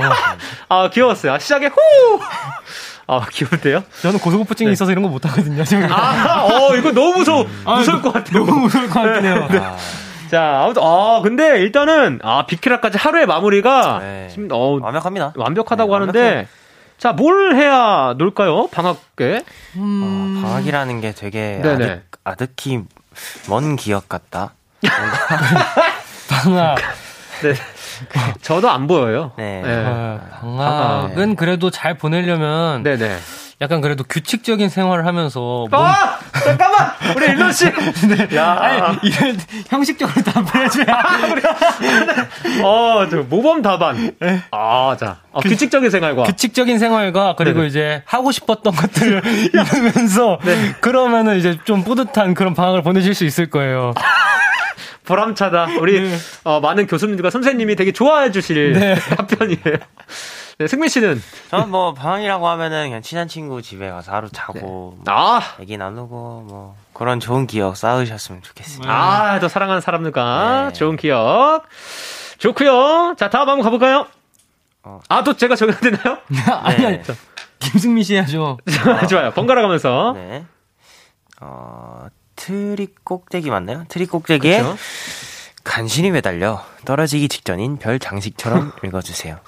아, 귀여웠어요. 아, 시작에 후! 아, 귀여운데요? 저는 고소공포증이 있어서 이런 거 못하거든요. 지금. 아, 어, 이거 너무 무서워. 무서울 것 같아요. 너무 무서울 것 같긴 해요. 아, 자, 아무튼, 아, 근데 일단은, 아, 비키라까지 하루의 마무리가, 네. 지금, 어, 완벽합니다. 완벽하다고 네, 하는데, 완벽해요. 자, 뭘 해야 놀까요? 방학에? 어, 방학이라는 게 되게 네네. 아득, 아득히 먼 기억 같다. 방학. 네. 저도 안 보여요. 네. 아, 방학은 그래도 잘 보내려면 네네. 약간 그래도 규칙적인 생활을 하면서 몸- 아! 잠깐만! 우리 일론 씨! 야, 아니, 이런 형식적으로 답변해줘야 어, 저, 모범 답안. 아, 자. 어, 규칙적인 생활과. 규칙적인 생활과 그리고 네네. 이제 하고 싶었던 것들을 이루면서 그러면은 이제 좀 뿌듯한 그런 방학을 보내실 수 있을 거예요. 보람차다. 우리 네. 어, 많은 교수님들과 선생님이 되게 좋아해 주실 네. 답변이에요. 네, 승민 씨는 저는 뭐 방학이라고 하면은 그냥 친한 친구 집에 가서 하루 자고 뭐 아, 얘기 나누고 뭐 그런 좋은 기억 쌓으셨으면 좋겠습니다. 아, 저 사랑하는 사람들과 네. 좋은 기억. 좋고요. 자, 다음 한번 가 볼까요? 어. 아, 또 제가 적용해야 되나요? 아니, 아니. 네. 김승민 씨 해야죠. 좋아요. 번갈아 가면서. 네. 어, 트리 꼭대기 맞나요? 트리 꼭대기에 그렇죠. 간신히 매달려 떨어지기 직전인 별 장식처럼 읽어주세요.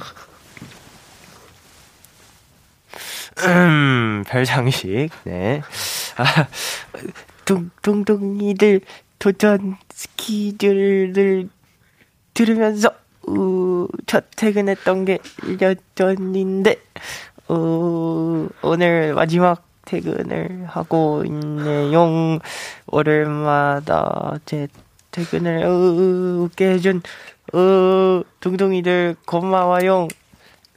음, 별 장식. 네. 아, 뚱뚱뚱이들 도전 스키즈를 들으면서 우, 첫 퇴근했던 게 1년 전인데 어, 오늘 마지막 퇴근을 하고 있네요. 월요일마다 제 퇴근을 어, 웃게 해준 어, 둥둥이들 고마워요.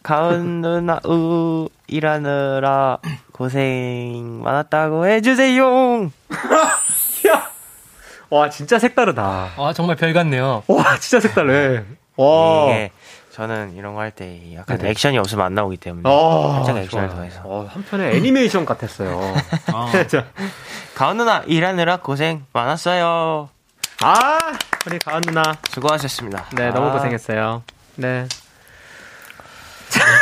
가은 누나 우 일하느라 고생 많았다고 해주세요. 와, 진짜 색다르다. 아, 정말 별 같네요. 와, 진짜 색달래. 와. 이게 저는 이런 거 할 때 약간 네네. 액션이 없으면 안 나오기 때문에 아, 살짝 액션을 좋아요. 더해서 어, 한편의 애니메이션 같았어요. 자, 가은 누나 일하느라 고생 많았어요. 아, 우리 가은 누나. 수고하셨습니다. 네, 너무 아, 고생했어요. 네.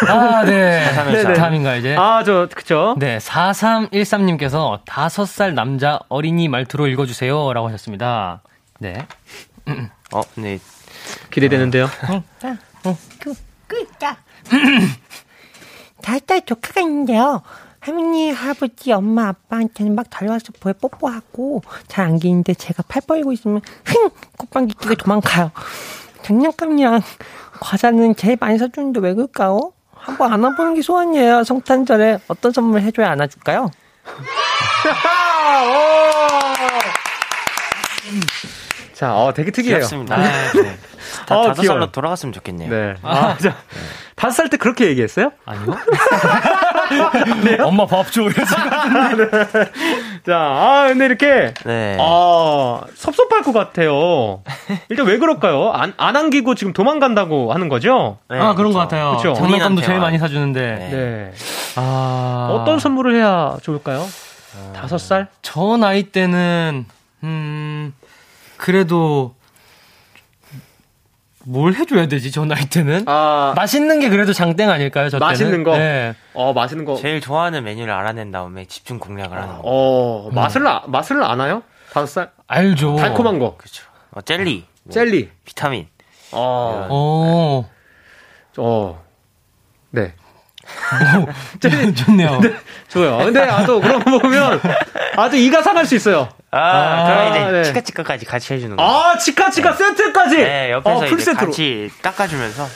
아, 네. 네네. 다음인가, 이제? 아, 저, 그쵸? 네, 4313님께서 5살 남자 어린이 말투로 읽어주세요. 라고 하셨습니다. 네. 어, 네. 기대되는데요. 그, 그, 있다. 다섯 살 조카가 있는데요. 할머니, 할아버지, 엄마, 아빠한테는 막 달려와서 보에 뽀뽀하고 잘 안기는데 제가 팔 벌리고 있으면 흥! 꽃방귀 끼고 도망가요. 장난감이랑 과자는 제일 많이 사주는데 왜 그럴까요? 한번 안아보는 게 소원이에요. 성탄절에 어떤 선물 해줘야 안아줄까요? 자, 어, 되게 특이해요. 귀엽습니다. 네. 다, 어, 다섯 귀여워요. 살로 돌아갔으면 좋겠네요. 네. 아, 자, 다섯 살 때 그렇게 얘기했어요? 아니요? 엄마 밥 줘. 자, 아, 근데 이렇게, 네. 아, 섭섭할 것 같아요. 일단 왜 그럴까요? 안, 안 안기고 지금 도망간다고 하는 거죠? 네, 아, 그런 그쵸. 것 같아요. 그쵸. 장난감도 제일. 많이 사주는데. 네. 네. 아. 어떤 선물을 해야 좋을까요? 다섯 살? 저 나이 때는, 음, 그래도, 뭘 해줘야 되지, 저 나이 때는? 아, 맛있는 게 그래도 장땡 아닐까요, 저 때는? 맛있는 거? 네. 어, 맛있는 거. 제일 좋아하는 메뉴를 알아낸 다음에 집중 공략을 하는 거. 어, 맛을, 아, 맛을 아나요? 다섯 살? 알죠. 달콤한 거. 그렇죠. 어, 젤리, 뭐, 젤리. 비타민. 어, 어, 어. 네. 좋네요. 좋아요. 근데 아주 그런 거 보면 아주 이가 상할 수 있어요. 아, 아, 그럼 이제 네. 치카치카까지 같이 해주는 거. 아, 치카치카 세트까지! 네, 옆에서 어, 이제 풀세트로. 같이 깎아주면서.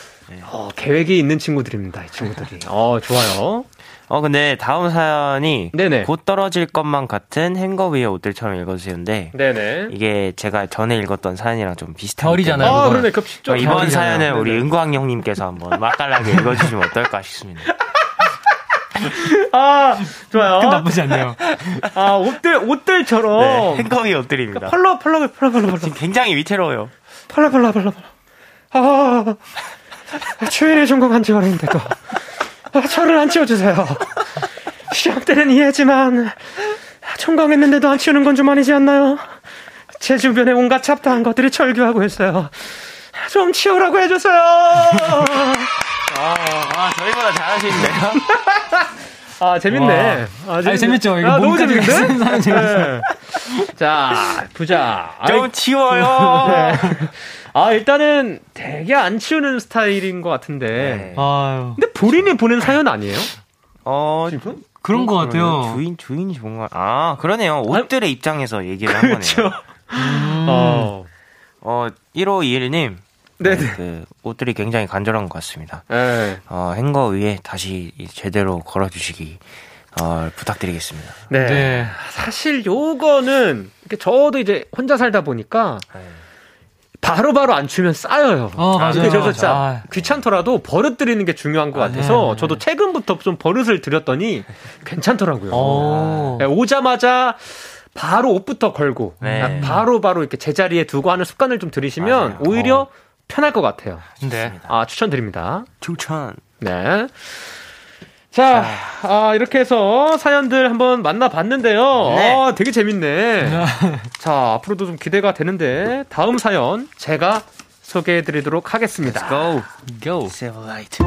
어, 계획이 있는 친구들입니다, 이 친구들이. 어, 좋아요. 어, 근데 다음 사연이 네네. 곧 떨어질 것만 같은 행거 위의 옷들처럼 읽어주세요인데 네네. 이게 제가 전에 읽었던 사연이랑 좀 비슷해요. 별이잖아요. 아. 그러네. 그 이번. 사연은 우리. 은광 형님께서 한번 맛깔나게 읽어주시면 어떨까 싶습니다. 아, 좋아요. 나쁘지 않네요. 아, 옷들, 옷들처럼. 네, 행거 위의 옷들입니다. 펄러, 펄러, 펄러, 펄러, 펄러. 지금 굉장히 위태로워요. 펄러, 펄러, 펄러, 펄러. 아, 추위를 전공한 지 오래인데도. 아, 저를 안 치워주세요. 시험 때는 이해했지만, 청강했는데도 안 치우는 건 좀 아니지 않나요? 제 주변에 온갖 잡다한 것들이 철교하고 있어요. 좀 치우라고 해주세요. 아, 저희보다 잘하시는데요? 아, 재밌네. 아, 아니, 재밌죠? 이거 아, 너무 재밌는데? 네. 자, 보자. 아이, 좀 치워요! 네. 아, 일단은 되게 안 치우는 스타일인 것 같은데. 네. 아유. 근데 본인이 보낸 사연 아니에요? 어, 그런 것 같아요. 주인, 주인이 뭔가, 아, 그러네요. 옷들의 입장에서 얘기를 한 거네요. 그렇죠. 음. 어. 어, 1521님. 네네. 그, 옷들이 굉장히 간절한 것 같습니다. 네. 어, 행거 위에 다시 제대로 걸어주시기, 어, 부탁드리겠습니다. 네. 네. 사실 요거는 저도 이제 혼자 살다 보니까 바로바로 안 치우면 쌓여요. 어, 맞아요. 근데 저도 맞아요. 진짜 아. 귀찮더라도 버릇 들이는 게 중요한 것 아, 같아서 네, 네. 저도 최근부터 좀 버릇을 들였더니 괜찮더라고요. 오. 네, 오자마자 바로 옷부터 걸고 네. 바로바로 이렇게 제자리에 두고 하는 습관을 좀 들이시면 맞아요. 오히려 편할 것 같아요. 네. 아, 추천드립니다. 추천. 네. 자, 아, 이렇게 해서 사연들 한번 만나봤는데요. 네. 아, 되게 재밌네. 자, 앞으로도 좀 기대가 되는데, 다음 사연 제가 소개해드리도록 하겠습니다. Go. Go. Save light.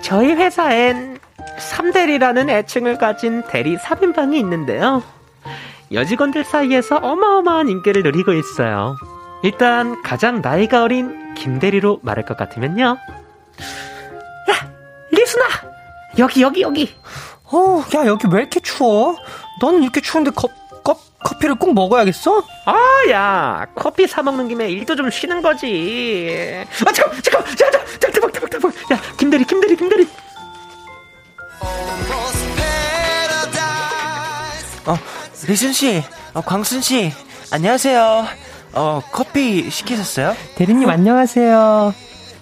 저희 회사엔 3대리라는 애칭을 가진 대리 3인방이 있는데요. 여직원들 사이에서 어마어마한 인기를 누리고 있어요. 일단 가장 나이가 어린 김대리로 말할 것 같으면요. 야, 리순아! 여기, 여기, 여기! 어, 야, 여기 왜 이렇게 추워? 너는 이렇게 추운데 거, 컵, 커피를 꼭 먹어야겠어? 아, 야, 커피 사 먹는 김에 일도 좀 쉬는 거지. 아, 잠깐, 잠깐, 야, 잠깐, 잠깐, 대박, 대박, 대박. 야, 김대리, 김대리, 김대리. 리순 씨, 어, 광순 씨, 안녕하세요. 어, 커피 시키셨어요? 대리님 안녕하세요.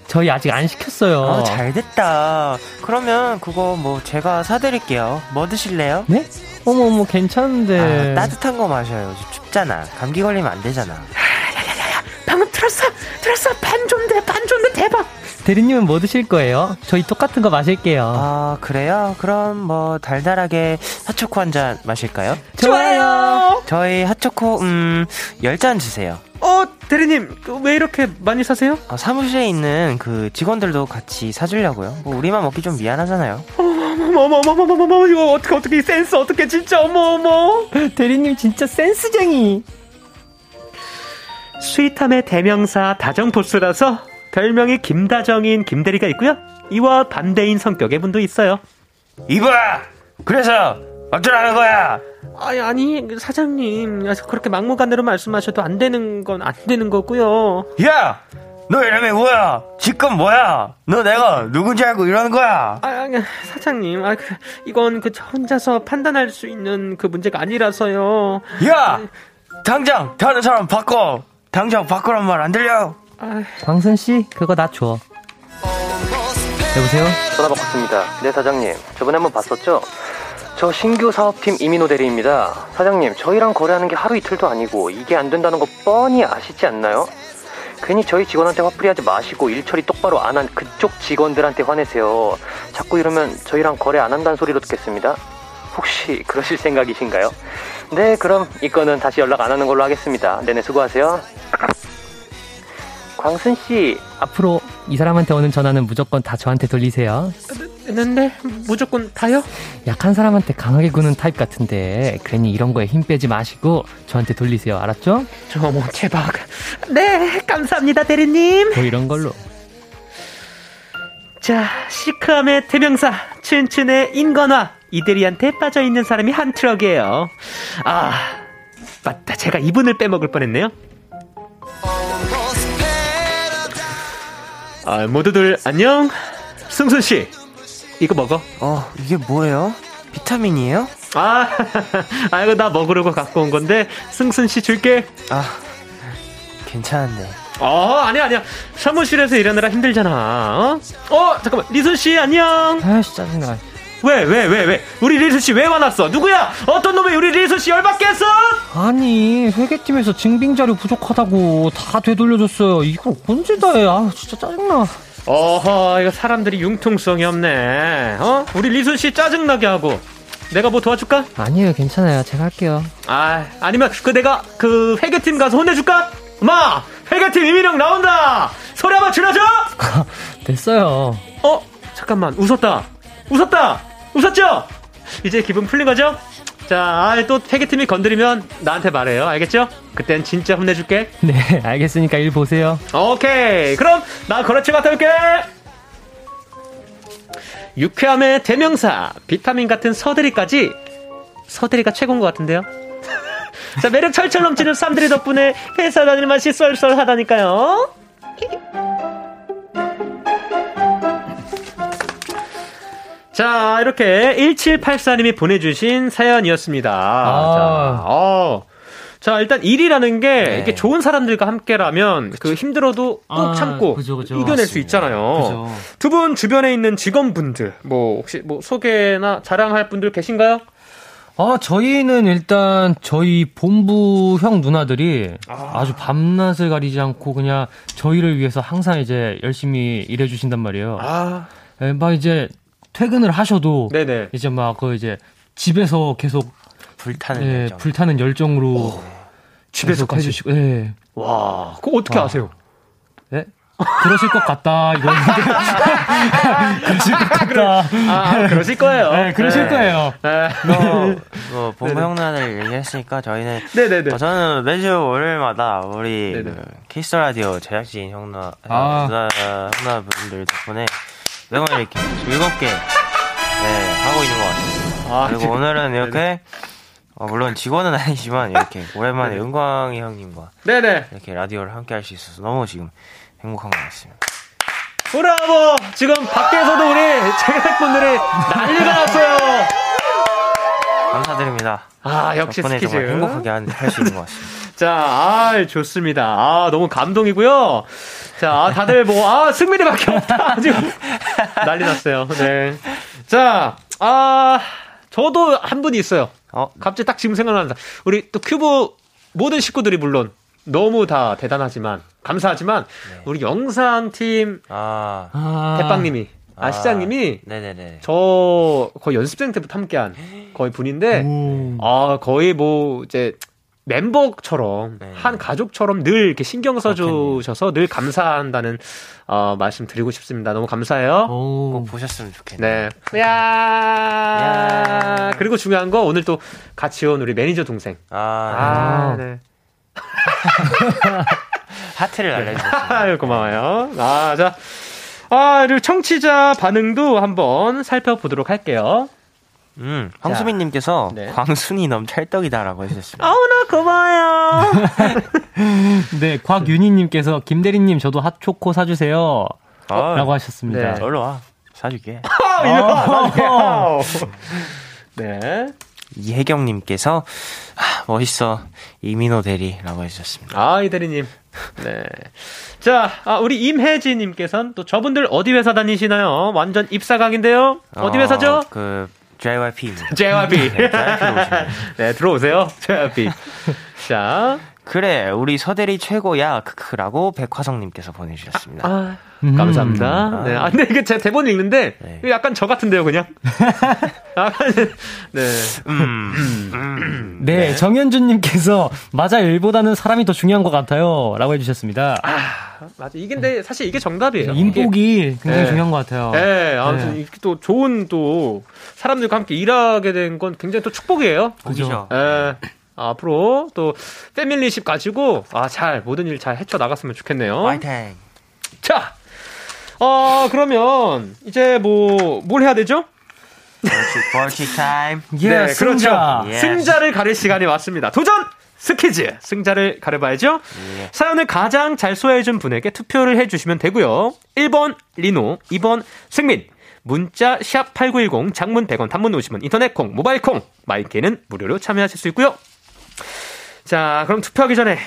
저희 아직 안 시켰어요. 어, 잘 됐다. 그러면 그거 뭐 제가 사드릴게요. 뭐 드실래요? 네? 어머 어머 괜찮은데. 아, 따뜻한 거 마셔요. 춥잖아. 감기 걸리면 안 되잖아. 방금 들었어, 들었어. 반 존대, 반 존대 대박. 대리님은 뭐 드실 거예요? 저희 똑같은 거 마실게요. 아, 그래요? 그럼 뭐 달달하게 핫초코 한 잔 마실까요? 좋아요. 저희 핫초코 음, 10잔 주세요. 어, 대리님, 그왜 이렇게 많이 사세요? 어, 사무실에 있는 그 직원들도 같이 사주려고요. 뭐 우리만 먹기 좀 미안하잖아요. 어머, 어머, 어머, 어머, 어머, 이거 어떻게, 어떻게, 이 센스 어떻게, 진짜, 어머, 어머. 대리님 진짜 센스쟁이. 스윗함의 대명사 다정보스라서 별명이 김다정인 김대리가 있고요. 이와 반대인 성격의 분도 있어요. 이봐! 그래서 어쩌라는 거야? 아니, 아니, 사장님. 그렇게 막무가내로 말씀하셔도 안 되는 건 안 되는 거고요. 야! 너 이름이 뭐야? 직급 뭐야? 너 내가 누군지 알고 이러는 거야? 아, 아니, 사장님. 아, 그, 이건 그, 저 혼자서 판단할 수 있는 그 문제가 아니라서요. 야! 당장 다른 사람 바꿔! 당장 바꾸란 말 안 들려? 아, 광순 씨 그거 나 줘. 여보세요? 전화 바꿨습니다. 네, 사장님. 저번에 한번 봤었죠? 저 신규 사업팀 이민호 대리입니다. 사장님, 저희랑 거래하는 게 하루 이틀도 아니고 이게 안 된다는 거 뻔히 아시지 않나요? 괜히 저희 직원한테 화풀이하지 마시고 일 처리 똑바로 안 한 그쪽 직원들한테 화내세요. 자꾸 이러면 저희랑 거래 안 한다는 소리로 듣겠습니다. 혹시 그러실 생각이신가요? 네, 그럼 이 건은 다시 연락 안 하는 걸로 하겠습니다. 네네, 수고하세요. 광순 씨, 앞으로 이 사람한테 오는 전화는 무조건 다 저한테 돌리세요. 했는데, 무조건 다요? 약한 사람한테 강하게 구는 타입 같은데 괜히 이런 거에 힘 빼지 마시고 저한테 돌리세요. 알았죠? 어머, 대박. 네, 감사합니다, 대리님. 뭐 이런 걸로. 자, 시크함의 대명사, 청순의 인간화, 이대리한테 빠져 있는 사람이 한 트럭이에요. 아, 맞다. 제가 이분을 빼먹을 뻔했네요. 아, 모두들 안녕. 승순 씨, 이거 먹어. 어, 이게 뭐예요? 비타민이에요? 아, 아이고, 나 먹으려고 갖고 온 건데, 승순 씨 줄게. 아, 괜찮은데. 어, 아니야, 아니야. 사무실에서 일하느라 힘들잖아. 어? 어, 잠깐만. 리순 씨, 안녕. 아이씨 짜증나. 왜, 왜, 왜, 왜? 우리 리순씨 왜 화났어? 누구야? 어떤 놈이 우리 리순씨 열받게 했어? 아니 회계팀에서 증빙 자료 부족하다고 다 되돌려줬어요. 이걸 언제 다 해? 아 진짜 짜증나. 어허, 이거 사람들이 융통성이 없네. 어? 우리 리순씨 짜증나게 하고. 내가 뭐 도와줄까? 아니에요 괜찮아요. 제가 할게요. 아, 아니면 그 내가 그 회계팀 가서 혼내줄까? 엄마! 회계팀 이민영 나온다! 소리 한번 질러줘! 됐어요. 어? 잠깐만, 웃었다. 웃었다! 웃었죠? 이제 기분 풀린 거죠? 자, 아, 또 회계팀이 건드리면 나한테 말해요. 알겠죠? 그땐 진짜 혼내줄게. 네 알겠으니까 일 보세요. 오케이. 그럼 나 거래처 갔다 올게. 유쾌함의 대명사 비타민 같은 서대리까지 서대리가 최고인 것 같은데요. 자 매력 철철 넘치는 쌈들이 덕분에 회사 다닐 맛이 쏠쏠하다니까요. 자 이렇게 1784님이 보내주신 사연이었습니다. 자, 어. 자, 일단 일이라는 게 네. 이게 좋은 사람들과 함께라면 그 힘들어도 꾹 아, 참고 그죠, 그죠. 이겨낼 수 있잖아요. 두 분 주변에 있는 직원분들 뭐 혹시 뭐 소개나 자랑할 분들 계신가요? 아, 저희는 일단 저희 본부 형 누나들이 아. 주 밤낮을 가리지 않고 그냥 저희를 위해서 항상 이제 열심히 일해 주신단 말이에요. 아, 예, 막 이제 퇴근을 하셔도 네네. 이제 막 그 이제 집에서 계속 불타는 예, 열정. 불타는 열정으로 집에서 해주시고 예. 와, 그거 어떻게 와. 아세요? 예? 그러실 것 같다 이거였는데 그러실 것 같다. 아, 그러실 거예요. 네, 그러실 네. 거예요. 네. 뭐, 뭐 본부 형나들 얘기했으니까 저희는 네네네. 어, 저는 매주 월요일마다 우리. 그 키스 라디오 제작진 형나 아. 누나 형나 분들 덕분에 매번 이렇게 즐겁게 네, 하고 있는 것 같습니다. 아, 그리고 지금- 오늘은 이렇게 어, 물론 직원은 아니지만 이렇게 오랜만에 은광이 형님과 네네. 이렇게 라디오를 함께 할 수 있어서 너무 지금 행복한 것 같습니다. 브라보! 지금 밖에서도 우리 제작분들이 난리가 났어요. 감사드립니다. 아, 역시 덕분에 스키즈. 정말 행복하게 할 수 있는 것 같습니다. 자, 아, 좋습니다. 아, 너무 감동이고요. 자, 아, 다들 뭐, 아, 승민이밖에 없다. 지금 난리 났어요. 네. 자, 아, 저도 한 분이 있어요. 어, 갑자기 딱 지금 생각난다. 우리 또 큐브 모든 식구들이 물론 너무 다 대단하지만, 감사하지만, 우리 영상팀 아, 아, 대빵님이, 아, 아, 시장님이 네네네. 저 거의 연습생 때부터 함께한 거의 분인데, 오. 아, 거의 뭐, 이제, 멤버처럼, 네. 한 가족처럼 늘 이렇게 신경 써주셔서 늘 감사한다는, 어, 말씀 드리고 싶습니다. 너무 감사해요. 오. 꼭 보셨으면 좋겠네요. 네. 야 야. 그리고 중요한 거, 오늘 또 같이 온 우리 매니저 동생. 아, 아, 네. 하트를 날려주셨습니다. 아유, 고마워요. 아, 자. 아, 그리고 청취자 반응도 한번 살펴보도록 할게요. 음, 황수민님께서 네. 광순이 너무 찰떡이다라고 해주셨습니다. 아우, 나 고마워요. 네, 곽윤희님께서 김대리님 저도 핫초코 사주세요. 어, 라고 하셨습니다. 네. 놀러 와. 사줄게. 아, 네. 이혜경님께서 아, 멋있어 이민호 대리라고 해주셨습니다. 아, 이 대리님. 네. 자, 아, 우리 임혜지님께서는 또 저분들 어디 회사 다니시나요? 완전 입사각인데요? 어디 어, 회사죠? 그 JYP입니다. JYP. 네. 네, 들어오세요. JYP. 자, 그래 우리 서대리 최고야 크크라고 백화성님께서 보내주셨습니다. 아, 음. 감사합니다. 네. 아, 근데 이게 제 대본 읽는데, 네. 약간 저 같은데요, 그냥? 약간, 네. 음, 음. 네, 정현준님께서 맞아 일보다는 사람이 더 중요한 것 같아요.라고 해주셨습니다. 맞아. 이게 근데 사실 이게 정답이에요. 인복이 굉장히 네. 중요한 것 같아요. 네, 아무튼 네. 이렇게 또 좋은 또 사람들과 함께 일하게 된 건 굉장히 또 축복이에요. 복이죠. 예. 앞으로 또 패밀리십 가지고 아 잘 모든 일 잘 헤쳐 나갔으면 좋겠네요. 파이팅. 자, 어 그러면 이제 뭐 뭘 해야 되죠? 벌칙 벌칙 타임. 예, 승자. 그렇죠. 예. 승자를 가릴 시간이 왔습니다. 도전 스키즈 승자를 가려봐야죠. 예. 사연을 가장 잘 소화해준 분에게 투표를 해주시면 되고요. 1번 리노, 2번 승민. 문자 샵 #8910 장문 100원, 단문 50원, 인터넷 콩, 모바일 콩, my K는 무료로 참여하실 수 있고요. 자, 그럼 투표하기 전에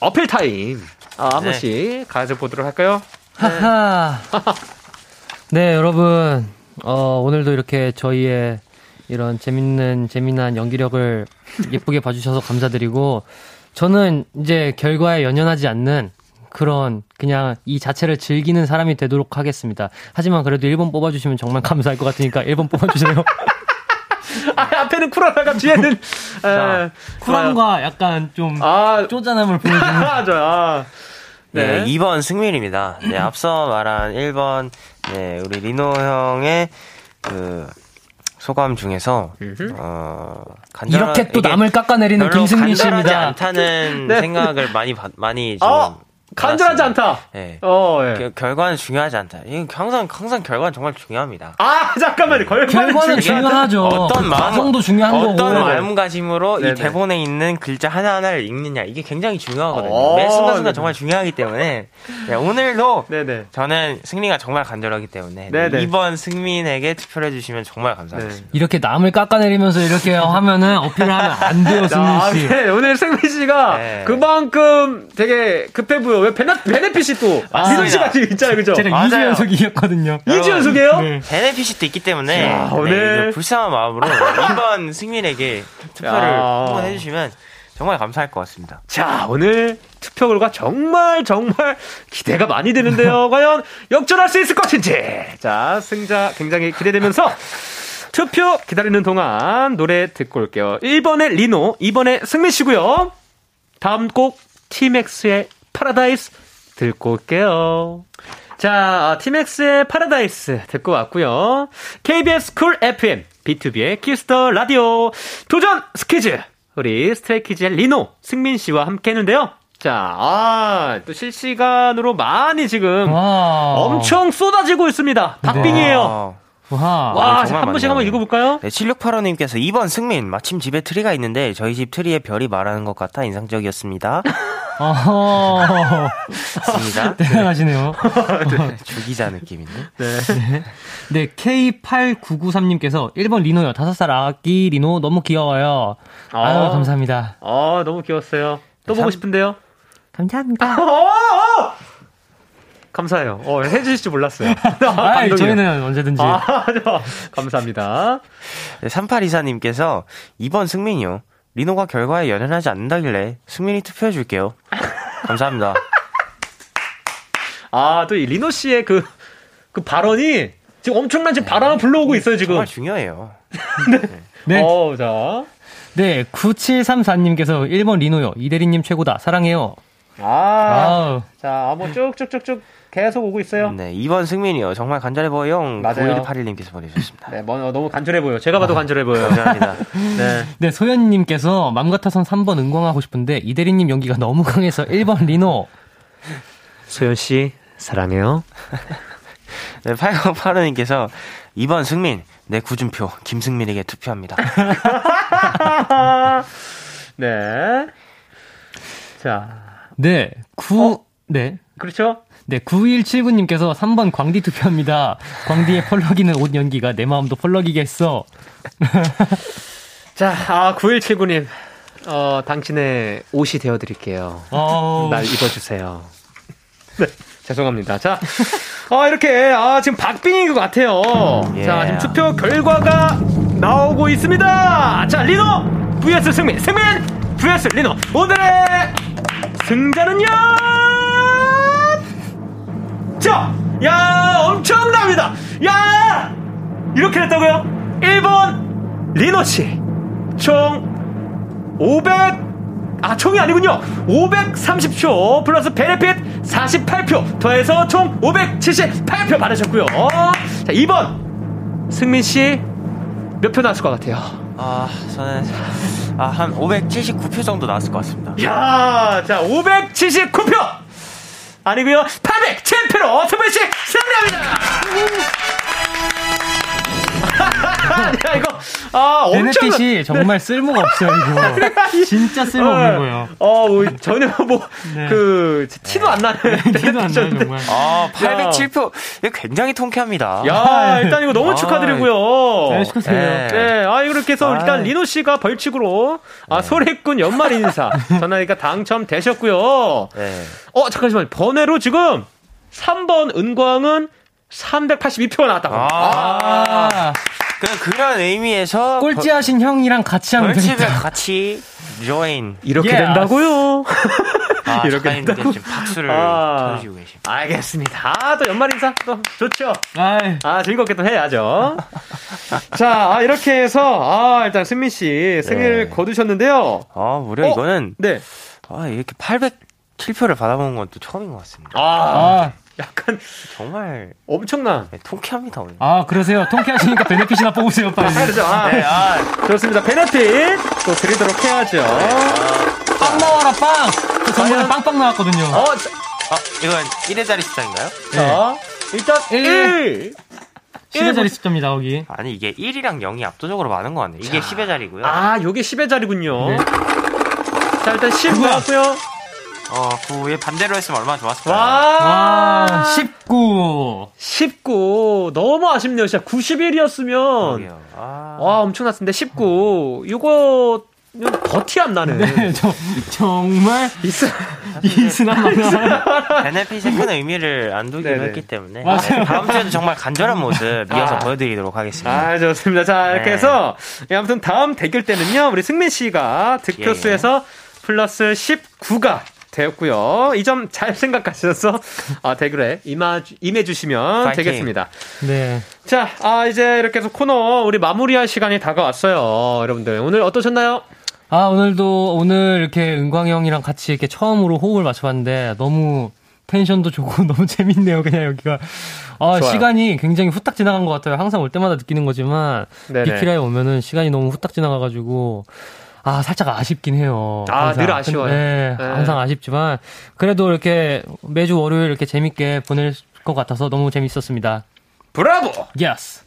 어필 타임 아, 한 네. 번씩 가져보도록 할까요? 하하. 네, 여러분. 어, 오늘도 이렇게 저희의 이런 재밌는, 재미난 연기력을 예쁘게 봐주셔서 감사드리고, 저는 이제 결과에 연연하지 않는 그런 그냥 이 자체를 즐기는 사람이 되도록 하겠습니다. 하지만 그래도 1번 뽑아주시면 정말 감사할 것 같으니까 1번 뽑아주세요. 아, 앞에는 쿨하다가 뒤에는 에, 쿨함과 약간 좀 아, 쪼잔함을 보여주는. 아, 저, 아. 네. 네. 2번 승민입니다. 네, 앞서 말한 1번, 네, 우리 리노 형의 그 소감 중에서, 어, 간절하- 이렇게 또 남을 깎아내리는 김승민 씨입니다. 않다는 네. 생각을 많이, 받- 많이 좀. 어, 간절하지. 않다. 네. 어, 예. 그 결과는 중요하지 않다. 이건 항상, 항상 결과는 정말 중요합니다. 아, 잠깐만요. 결과는, 결과는 중요하다. 중요하죠. 어떤 그 마음, 과정도 중요한 어떤 거고. 마음가짐으로 네네. 이 대본에 있는 글자 하나 하나를 읽느냐 이게 굉장히 중요하거든요. 어, 매 순간 순간 네네. 정말 중요하기 때문에 네, 오늘도 네네. 저는 승리가 정말 간절하기 때문에 네네. 2번 승민에게 투표를 해주시면 정말 감사하겠습니다. 이렇게 남을 깎아내리면서 이렇게 하면은 어필을 하면 안 돼요, 아, 승민 씨. 네, 오늘 승민 씨가 네. 그만큼 되게 급해 보여. 왜 베네, 베네핏이 또. 리노 씨가 지금 있잖아요, 그죠? 제가 맞아요. 2주 연속 이겼거든요. 2주 연속이에요? 네. benefit이 또 있기 때문에 자, 네, 오늘- 이거 불쌍한 마음으로 2번 승민에게 투표를 야. 한번 해주시면 정말 감사할 것 같습니다. 자, 오늘 투표 결과 정말 정말 기대가 많이 되는데요. 과연 역전할 수 있을 것인지. 자, 승자 굉장히 기대되면서 투표 기다리는 동안 노래 듣고 올게요. 1번의 리노, 2번의 승민 씨고요. 다음 곡 티맥스의 파라다이스 듣고 올게요. 자, 티맥스의 파라다이스 듣고 왔고요. KBS Cool FM, 비투비의 Kiss the Radio, 도전 스키즈! 우리 스트레이키즈의 리노, 승민 씨와 함께 했는데요. 자, 아, 또 실시간으로 많이 지금 와. 엄청 쏟아지고 있습니다. 박빙이에요. 어, 와. 와, 정말 한 많네요. 한번 읽어볼까요? 네, 7685님께서 2번 승민, 마침 집에 트리가 있는데 저희 집 트리에 별이 말하는 것 같아 인상적이었습니다. 어허. 맞습니다. 대단하시네요. 주기자 느낌인데. 네, K8993님께서 1번 리노요. 5살 아기 리노 너무 귀여워요. 아유, 아. 감사합니다. 아, 너무 귀여웠어요. 또 보고 참- 싶은데요? 감사합니다. 감사해요. 어, 해주실 줄 몰랐어요. 아. 저희는 언제든지. 아. 감사합니다. 네, 3824님께서 2번 승민이요. 리노가 결과에 연연하지 않는다길래 승민이 투표해줄게요. 감사합니다. 아, 또 이 리노 씨의 그, 그 발언이 지금 엄청난 지금 바람을 불러오고 있어요, 지금. 정말 중요해요. 네. 어, 자. 네, 9734님께서 1번 리노요. 이대리님 최고다. 사랑해요. 아, 아우. 자, 뭐 쭉쭉쭉쭉 계속 오고 있어요. 네, 2번 승민이요. 정말 간절해 보여. 맞아요. 9181님께서 보내주셨습니다. 네, 뭐, 너무 간절해 보여. 제가 봐도 간절해 보여요. 감사합니다. 네. 네, 소연님께서 맘 같아선 3번 응광하고 싶은데 이대리님 연기가 너무 강해서 1번 리노. 소연 씨, 사랑해요. 네, 8085님께서 2번 승민, 내 구준표, 김승민에게 투표합니다. 네. 자, 네, 9, 어? 네. 그렇죠? 네, 9179님께서 3번 광디 투표합니다. 광디의 펄럭이는 옷 연기가 내 마음도 펄럭이게 했어. 자, 아, 9179님. 어, 당신의 옷이 되어드릴게요. 어, 날 입어주세요. 네, 죄송합니다. 자, 어, 이렇게, 아, 지금 박빙인 것 같아요. 예. 자, 지금 투표 결과가 나오고 있습니다. 자, 리노 vs 승민, 승민 vs 리노. 오늘의 승자는요! 자, 야, 엄청납니다. 야! 이렇게 됐다고요? 1번 리노 씨. 총 500, 아, 총이 아니군요. 530표 플러스 베네핏 48표 더해서 총 578표 받으셨고요. 자, 2번 승민 씨 몇 표 나왔을 것 같아요? 아, 저는, 아, 한 579표 정도 나왔을 것 같습니다. 야, 자, 579표 아니고요. 807표로 승민 씨 승리합니다. 아, 엄청 베네핏이 정말 쓸모가 없어요, 이거. 진짜 쓸모없는 거예요. 어, 뭐, 전혀 뭐, 네. 그, 티도 안 나는. 티도 안 나요, 정말. 아, 807표. 이거 굉장히 통쾌합니다. 야, 일단 이거 너무 아, 축하드리고요. 네, 축하드려요. 네. 네, 아, 이렇게 해서 일단 아이. 리노 씨가 벌칙으로, 아, 소래꾼 연말 인사 전화니까 당첨되셨고요. 네. 어, 잠깐만요. 번외로 지금 3번 은광은 382표가 나왔다고. 아, 아, 그, 그런 의미에서. 꼴찌하신 형이랑 같이 하면 벌칙을 되겠다. 같이 join. 이렇게 Yes. 된다고요? 아, 이렇게 된다고? 지금 박수를 아. 쳐주시고 계십니다. 알겠습니다. 아, 또 연말 인사 또 좋죠. 아이, 아, 즐겁게 또 해야죠. 자, 아, 이렇게 해서, 아, 일단 승민 씨 승리를 네. 거두셨는데요. 아, 무려 어? 이거는, 네. 아, 이렇게 807표를 받아보는 건 또 처음인 것 같습니다. 아, 아, 약간 정말 엄청난. 네, 통쾌합니다, 오늘. 아, 그러세요. 통쾌하시니까 베네핏이나 뽑으세요, 빨리. 그렇죠. 아, 네, 아, 좋습니다. 베네핏 또 드리도록 해야죠. 빵 나와라, 빵! 저 전번에 빵빵 나왔거든요. 어, 자, 아, 이건 1회짜리 숫자인가요? 자, 일단 일. 1. 10의 자리 숫자입니다, 거기. 아니, 이게 1이랑 0이 압도적으로 많은 것 같네. 이게 10의 자리고요. 아, 요게 10의 자리군요. 네. 자, 일단 10 그거야. 나왔고요. 어, 그에 반대로 했으면 얼마나 좋았을까요? 와, 와, 19. 19. 너무 아쉽네요. 진짜 91이었으면. 그러게요. 아, 와, 엄청났습니다. 19. 이거, 더티안 나는. 네, 저, 정말 있어. 이스나마나. 베네핏의 큰 의미를 안 두기로 네네. 했기 때문에 맞아요. 네, 다음 주에도 정말 간절한 모습 이어서 아. 보여드리도록 하겠습니다. 아, 좋습니다. 자, 이렇게 네. 해서, 예, 아무튼 다음 대결 때는요, 우리 승민 씨가 득표수에서 플러스 19가 되었고요. 이 점 잘 생각하셔서, 아, 대결에 임하, 임해주시면 파이팅. 되겠습니다. 네. 자, 아, 이제 이렇게 해서 코너, 우리 마무리할 시간이 다가왔어요. 여러분들, 오늘 어떠셨나요? 아, 오늘도, 오늘 이렇게 은광이 형이랑 같이 이렇게 처음으로 호흡을 맞춰봤는데, 너무 텐션도 좋고 너무 재밌네요, 그냥 여기가. 아, 좋아요. 시간이 굉장히 후딱 지나간 것 같아요. 항상 올 때마다 느끼는 거지만, 네네. 비키라에 오면은 시간이 너무 후딱 지나가가지고, 아, 살짝 아쉽긴 해요. 아, 항상. 늘 아쉬워요. 네, 네. 항상 아쉽지만, 그래도 이렇게 매주 월요일 이렇게 재밌게 보낼 것 같아서 너무 재밌었습니다. 브라보! Yes.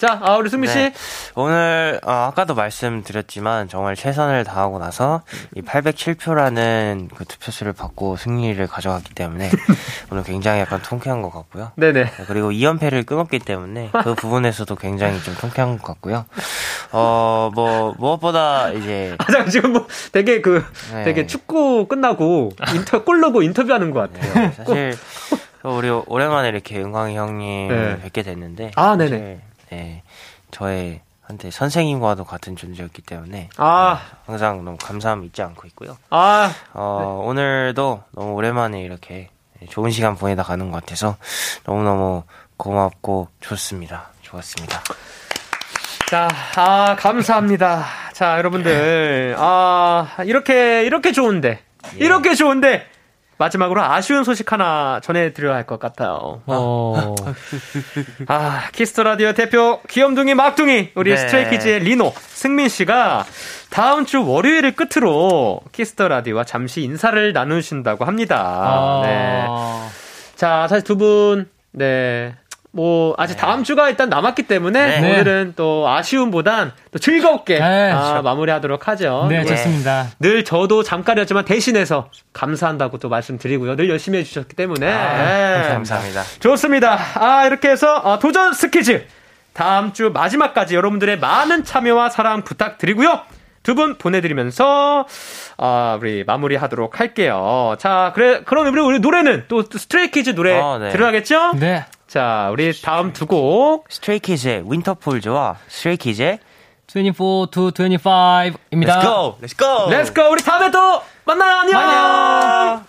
자, 아, 우리 승미 씨. 네. 오늘 어, 아까도 말씀드렸지만 정말 최선을 다하고 나서 이 807표라는 그 투표수를 받고 승리를 가져갔기 때문에 오늘 굉장히 약간 통쾌한 것 같고요. 네네. 네, 그리고 2연패를 끊었기 때문에 그 부분에서도 굉장히 좀 통쾌한 것 같고요. 어, 뭐 무엇보다 이제 아, 잠깐 지금 뭐 되게 그 네. 되게 축구 끝나고 인터 골르고 인터뷰하는 것 같아요. 네, 사실 우리 오랜만에 이렇게 은광이 형님 네. 뵙게 됐는데 아, 네네. 네, 저의 한테 선생님과도 같은 존재였기 때문에 아, 항상 너무 감사함 잊지 않고 있고요. 아, 어, 오늘도 너무 오랜만에 이렇게 좋은 시간 보내다 가는 것 같아서 너무 너무 고맙고 좋습니다. 좋았습니다. 자, 아, 감사합니다. 자, 여러분들, 아, 이렇게, 이렇게 좋은데, 이렇게 좋은데, 마지막으로 아쉬운 소식 하나 전해드려야 할 것 같아요. 어. 아, Kiss the Radio 대표 귀염둥이 막둥이 우리 네. 스트레이키즈의 리노 승민 씨가 다음 주 월요일을 끝으로 Kiss the Radio와 잠시 인사를 나누신다고 합니다. 아. 네. 자, 사실 두 분, 네. 뭐, 아직 다음 주가 일단 남았기 때문에 네. 오늘은 또 아쉬움보단 또 즐겁게 네, 아, 그렇죠. 마무리하도록 하죠. 네, 예. 좋습니다. 늘 저도 잠깐이었지만 대신해서 감사한다고 또 말씀드리고요. 늘 열심히 해주셨기 때문에. 네. 감사합니다. 좋습니다. 아, 이렇게 해서 어, 도전 스키즈 다음 주 마지막까지 여러분들의 많은 참여와 사랑 부탁드리고요. 두 분 보내드리면서 아, 우리 마무리하도록 할게요. 자, 그래 그럼 우리, 우리 노래는 또 스트레이키즈 노래 어, 네. 들어가겠죠? 네. 자, 우리 다음 두 곡. 스트레이키즈의 Winter Falls와 스트레이키즈의 24 to 25입니다. Let's go! Let's go! Let's go! 우리 다음에 또 만나요. 안녕. 안녕!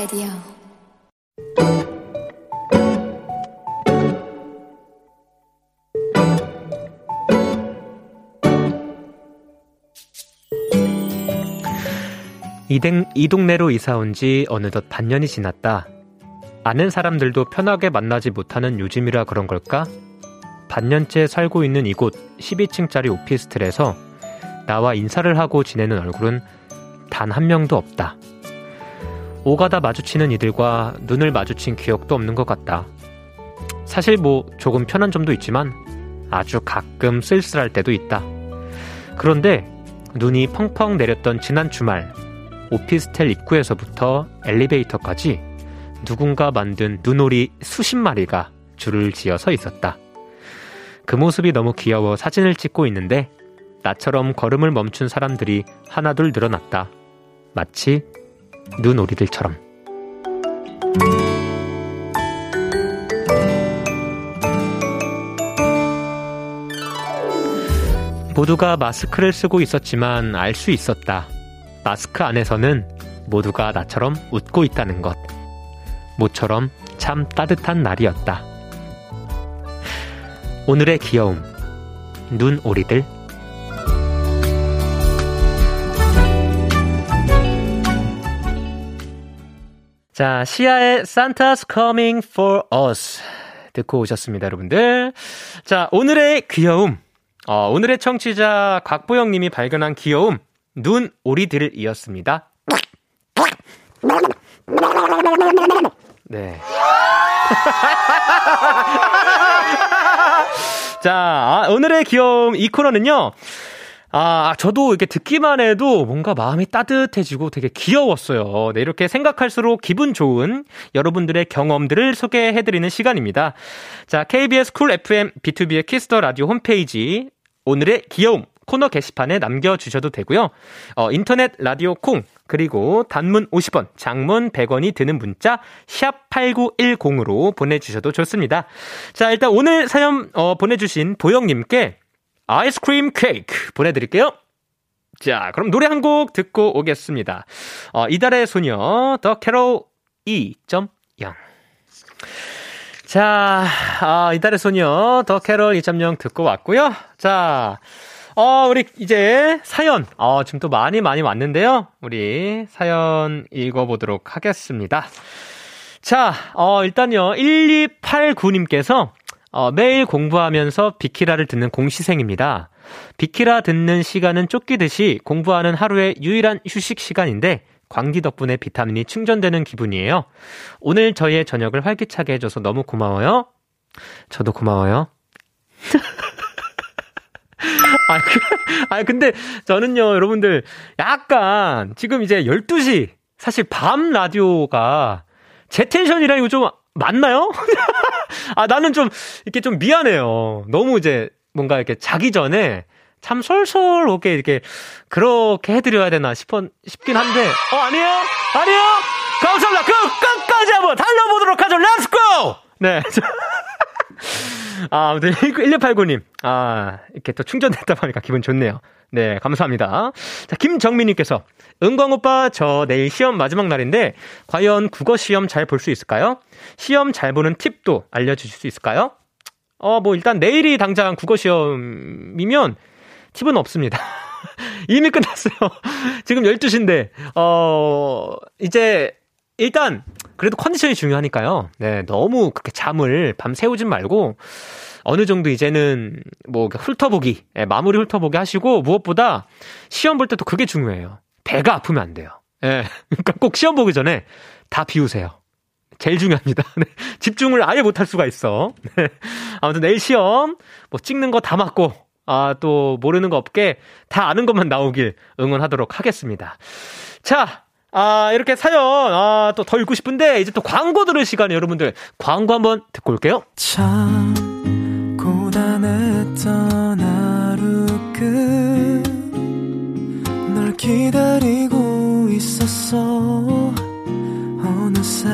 라디오 이, 댕- 이 동네로 이사 온 지 어느덧 반년이 지났다. 아는 사람들도 편하게 만나지 못하는 요즘이라 그런 걸까? 반년째 살고 있는 이곳 12층짜리 오피스텔에서 나와 인사를 하고 지내는 얼굴은 단 한 명도 없다. 오가다 마주치는 이들과 눈을 마주친 기억도 없는 것 같다. 사실 뭐 조금 편한 점도 있지만 아주 가끔 쓸쓸할 때도 있다. 그런데 눈이 펑펑 내렸던 지난 주말 오피스텔 입구에서부터 엘리베이터까지 누군가 만든 눈오리 수십 마리가 줄을 지어서 있었다. 그 모습이 너무 귀여워 사진을 찍고 있는데 나처럼 걸음을 멈춘 사람들이 하나둘 늘어났다. 마치 눈오리들처럼. 모두가 마스크를 쓰고 있었지만 알 수 있었다. 마스크 안에서는 모두가 나처럼 웃고 있다는 것. 모처럼 참 따뜻한 날이었다. 오늘의 귀여움. 눈오리들. 자, 시아의 Santa's Coming for Us. 듣고 오셨습니다, 여러분들. 자, 오늘의 귀여움. 어, 오늘의 청취자 곽보영 님이 발견한 귀여움. 눈 오리들이었습니다. 네. 자, 아, 오늘의 귀여움 이 코너는요. 아, 저도 이렇게 듣기만 해도 뭔가 마음이 따뜻해지고 되게 귀여웠어요. 네, 이렇게 생각할수록 기분 좋은 여러분들의 경험들을 소개해드리는 시간입니다. 자, KBS Cool FM 비투비의 Kiss the Radio 홈페이지 오늘의 귀여움 코너 게시판에 남겨주셔도 되고요. 어, 인터넷 라디오 콩 그리고 단문 50원, 장문 100원이 드는 문자 샵 8910으로 보내주셔도 좋습니다. 자, 일단 오늘 사연 어, 보내주신 보영님께 아이스크림 케이크 보내드릴게요. 자, 그럼 노래 한 곡 듣고 오겠습니다. 어, 이달의 소녀 더 캐롤 2.0 자, 아, 이달의 소녀, 더 캐롤 2.0 듣고 왔고요. 자, 어, 우리 이제 사연, 어, 지금 또 많이 많이 왔는데요. 우리 사연 읽어보도록 하겠습니다. 자, 어, 일단요, 1289님께서, 어, 매일 공부하면서 비키라를 듣는 공시생입니다. 비키라 듣는 시간은 쫓기듯이 공부하는 하루의 유일한 휴식 시간인데, 광기 덕분에 비타민이 충전되는 기분이에요. 오늘 저희의 저녁을 활기차게 해줘서 너무 고마워요. 저도 고마워요. 아, 그, 아, 근데 저는요, 여러분들, 약간, 지금 이제 12시, 사실 밤 라디오가 제 텐션이랑 이거 좀 맞나요? 아, 나는 좀, 이렇게 좀 미안해요. 너무 이제, 뭔가 이렇게 자기 전에 참 솔솔 오게 이렇게, 그렇게 해드려야 되나 싶어, 싶긴 한데, 어, 아니에요? 아니에요? 감사합니다. 그, 끝까지 한번 달려보도록 하죠. Let's go! 네. 아, 아무튼 1289님. 아, 이렇게 또 충전됐다 보니까 기분 좋네요. 네, 감사합니다. 자, 김정민님께서 은광 오빠 저 내일 시험 마지막 날인데 과연 국어 시험 잘 볼 수 있을까요? 시험 잘 보는 팁도 알려주실 수 있을까요? 어, 뭐 일단 내일이 당장 국어 시험이면 팁은 없습니다. 이미 끝났어요. 지금 12시인데, 어, 이제, 일단, 그래도 컨디션이 중요하니까요. 네, 너무 그렇게 잠을 밤 새우진 말고, 어느 정도 이제는, 뭐, 훑어보기, 예, 마무리 훑어보기 하시고, 무엇보다, 시험 볼 때도 그게 중요해요. 배가 아프면 안 돼요. 예. 그러니까 꼭 시험 보기 전에 다 비우세요. 제일 중요합니다. 네. 집중을 아예 못할 수가 있어. 네. 아무튼 내일 시험, 뭐, 찍는 거 다 맞고, 아, 또, 모르는 거 없게 다 아는 것만 나오길 응원하도록 하겠습니다. 자, 아, 이렇게 사연, 아, 또 더 읽고 싶은데, 이제 또 광고 들을 시간에 여러분들, 광고 한번 듣고 올게요. 참 고단했던 하루 끝널 기다리고 있었어. 어느새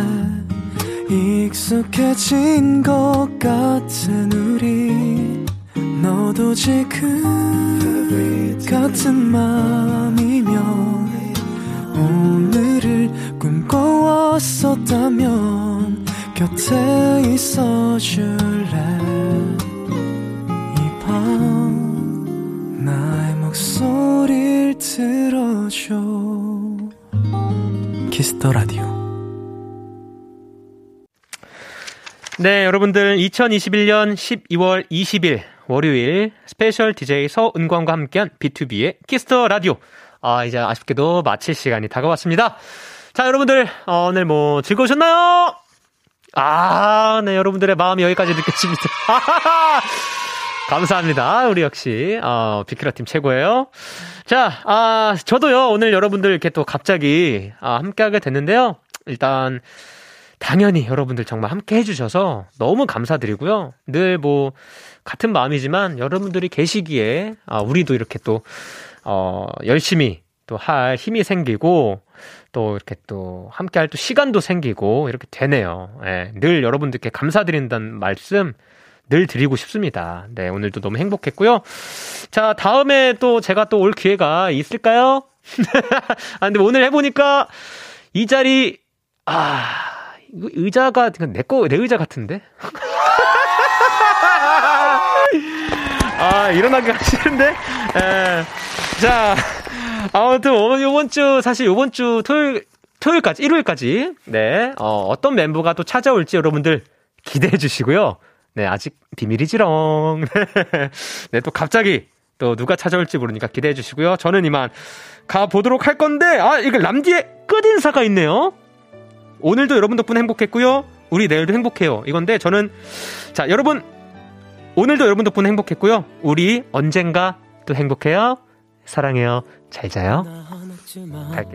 익숙해진 것 같은 우리. 너도 지금 같은 맘이면 오늘을 꿈꿔왔었다면 곁에 있어 줄래? 이 밤 나의 목소리를 들어줘. Kiss the Radio. 네, 여러분들 2021년 12월 20일 월요일 special DJ 서은광과 함께한 비투비의 Kiss the Radio. 아, 이제 아쉽게도 마칠 시간이 다가왔습니다. 자, 여러분들 어, 오늘 뭐 즐거우셨나요? 아, 네, 여러분들의 마음이 여기까지 느껴집니다. 감사합니다. 우리 역시 어, 비키라 팀 최고예요. 자, 아, 저도요 오늘 여러분들 이렇게 또 갑자기 아, 함께하게 됐는데요. 일단 당연히 여러분들 정말 함께 해주셔서 너무 감사드리고요. 늘 뭐, 같은 마음이지만 여러분들이 계시기에, 아, 우리도 이렇게 또, 어, 열심히 또 할 힘이 생기고, 또 이렇게 또 함께 할 또 시간도 생기고, 이렇게 되네요. 예, 늘 여러분들께 감사드린다는 말씀 늘 드리고 싶습니다. 네, 오늘도 너무 행복했고요. 자, 다음에 또 제가 또 올 기회가 있을까요? 아, 근데 오늘 해보니까 이 자리, 아, 의자가 내 거 내 의자 같은데? 아 일어나기 싫은데? 에, 자 아무튼 오늘 요번 주 사실 요번 주 토요일 토요일까지 일요일까지 네 어, 어떤 멤버가 또 찾아올지 여러분들 기대해 주시고요. 네 아직 비밀이지롱. 네 또 갑자기 또 누가 찾아올지 모르니까 기대해 주시고요. 저는 이만 가 보도록 할 건데 아 이거 람디의 끝 인사가 있네요. 오늘도 여러분 덕분에 행복했고요. 우리 내일도 행복해요. 이건데 저는 자 여러분 오늘도 여러분 덕분에 행복했고요. 우리 언젠가 또 행복해요. 사랑해요. 잘 자요. 갈게요.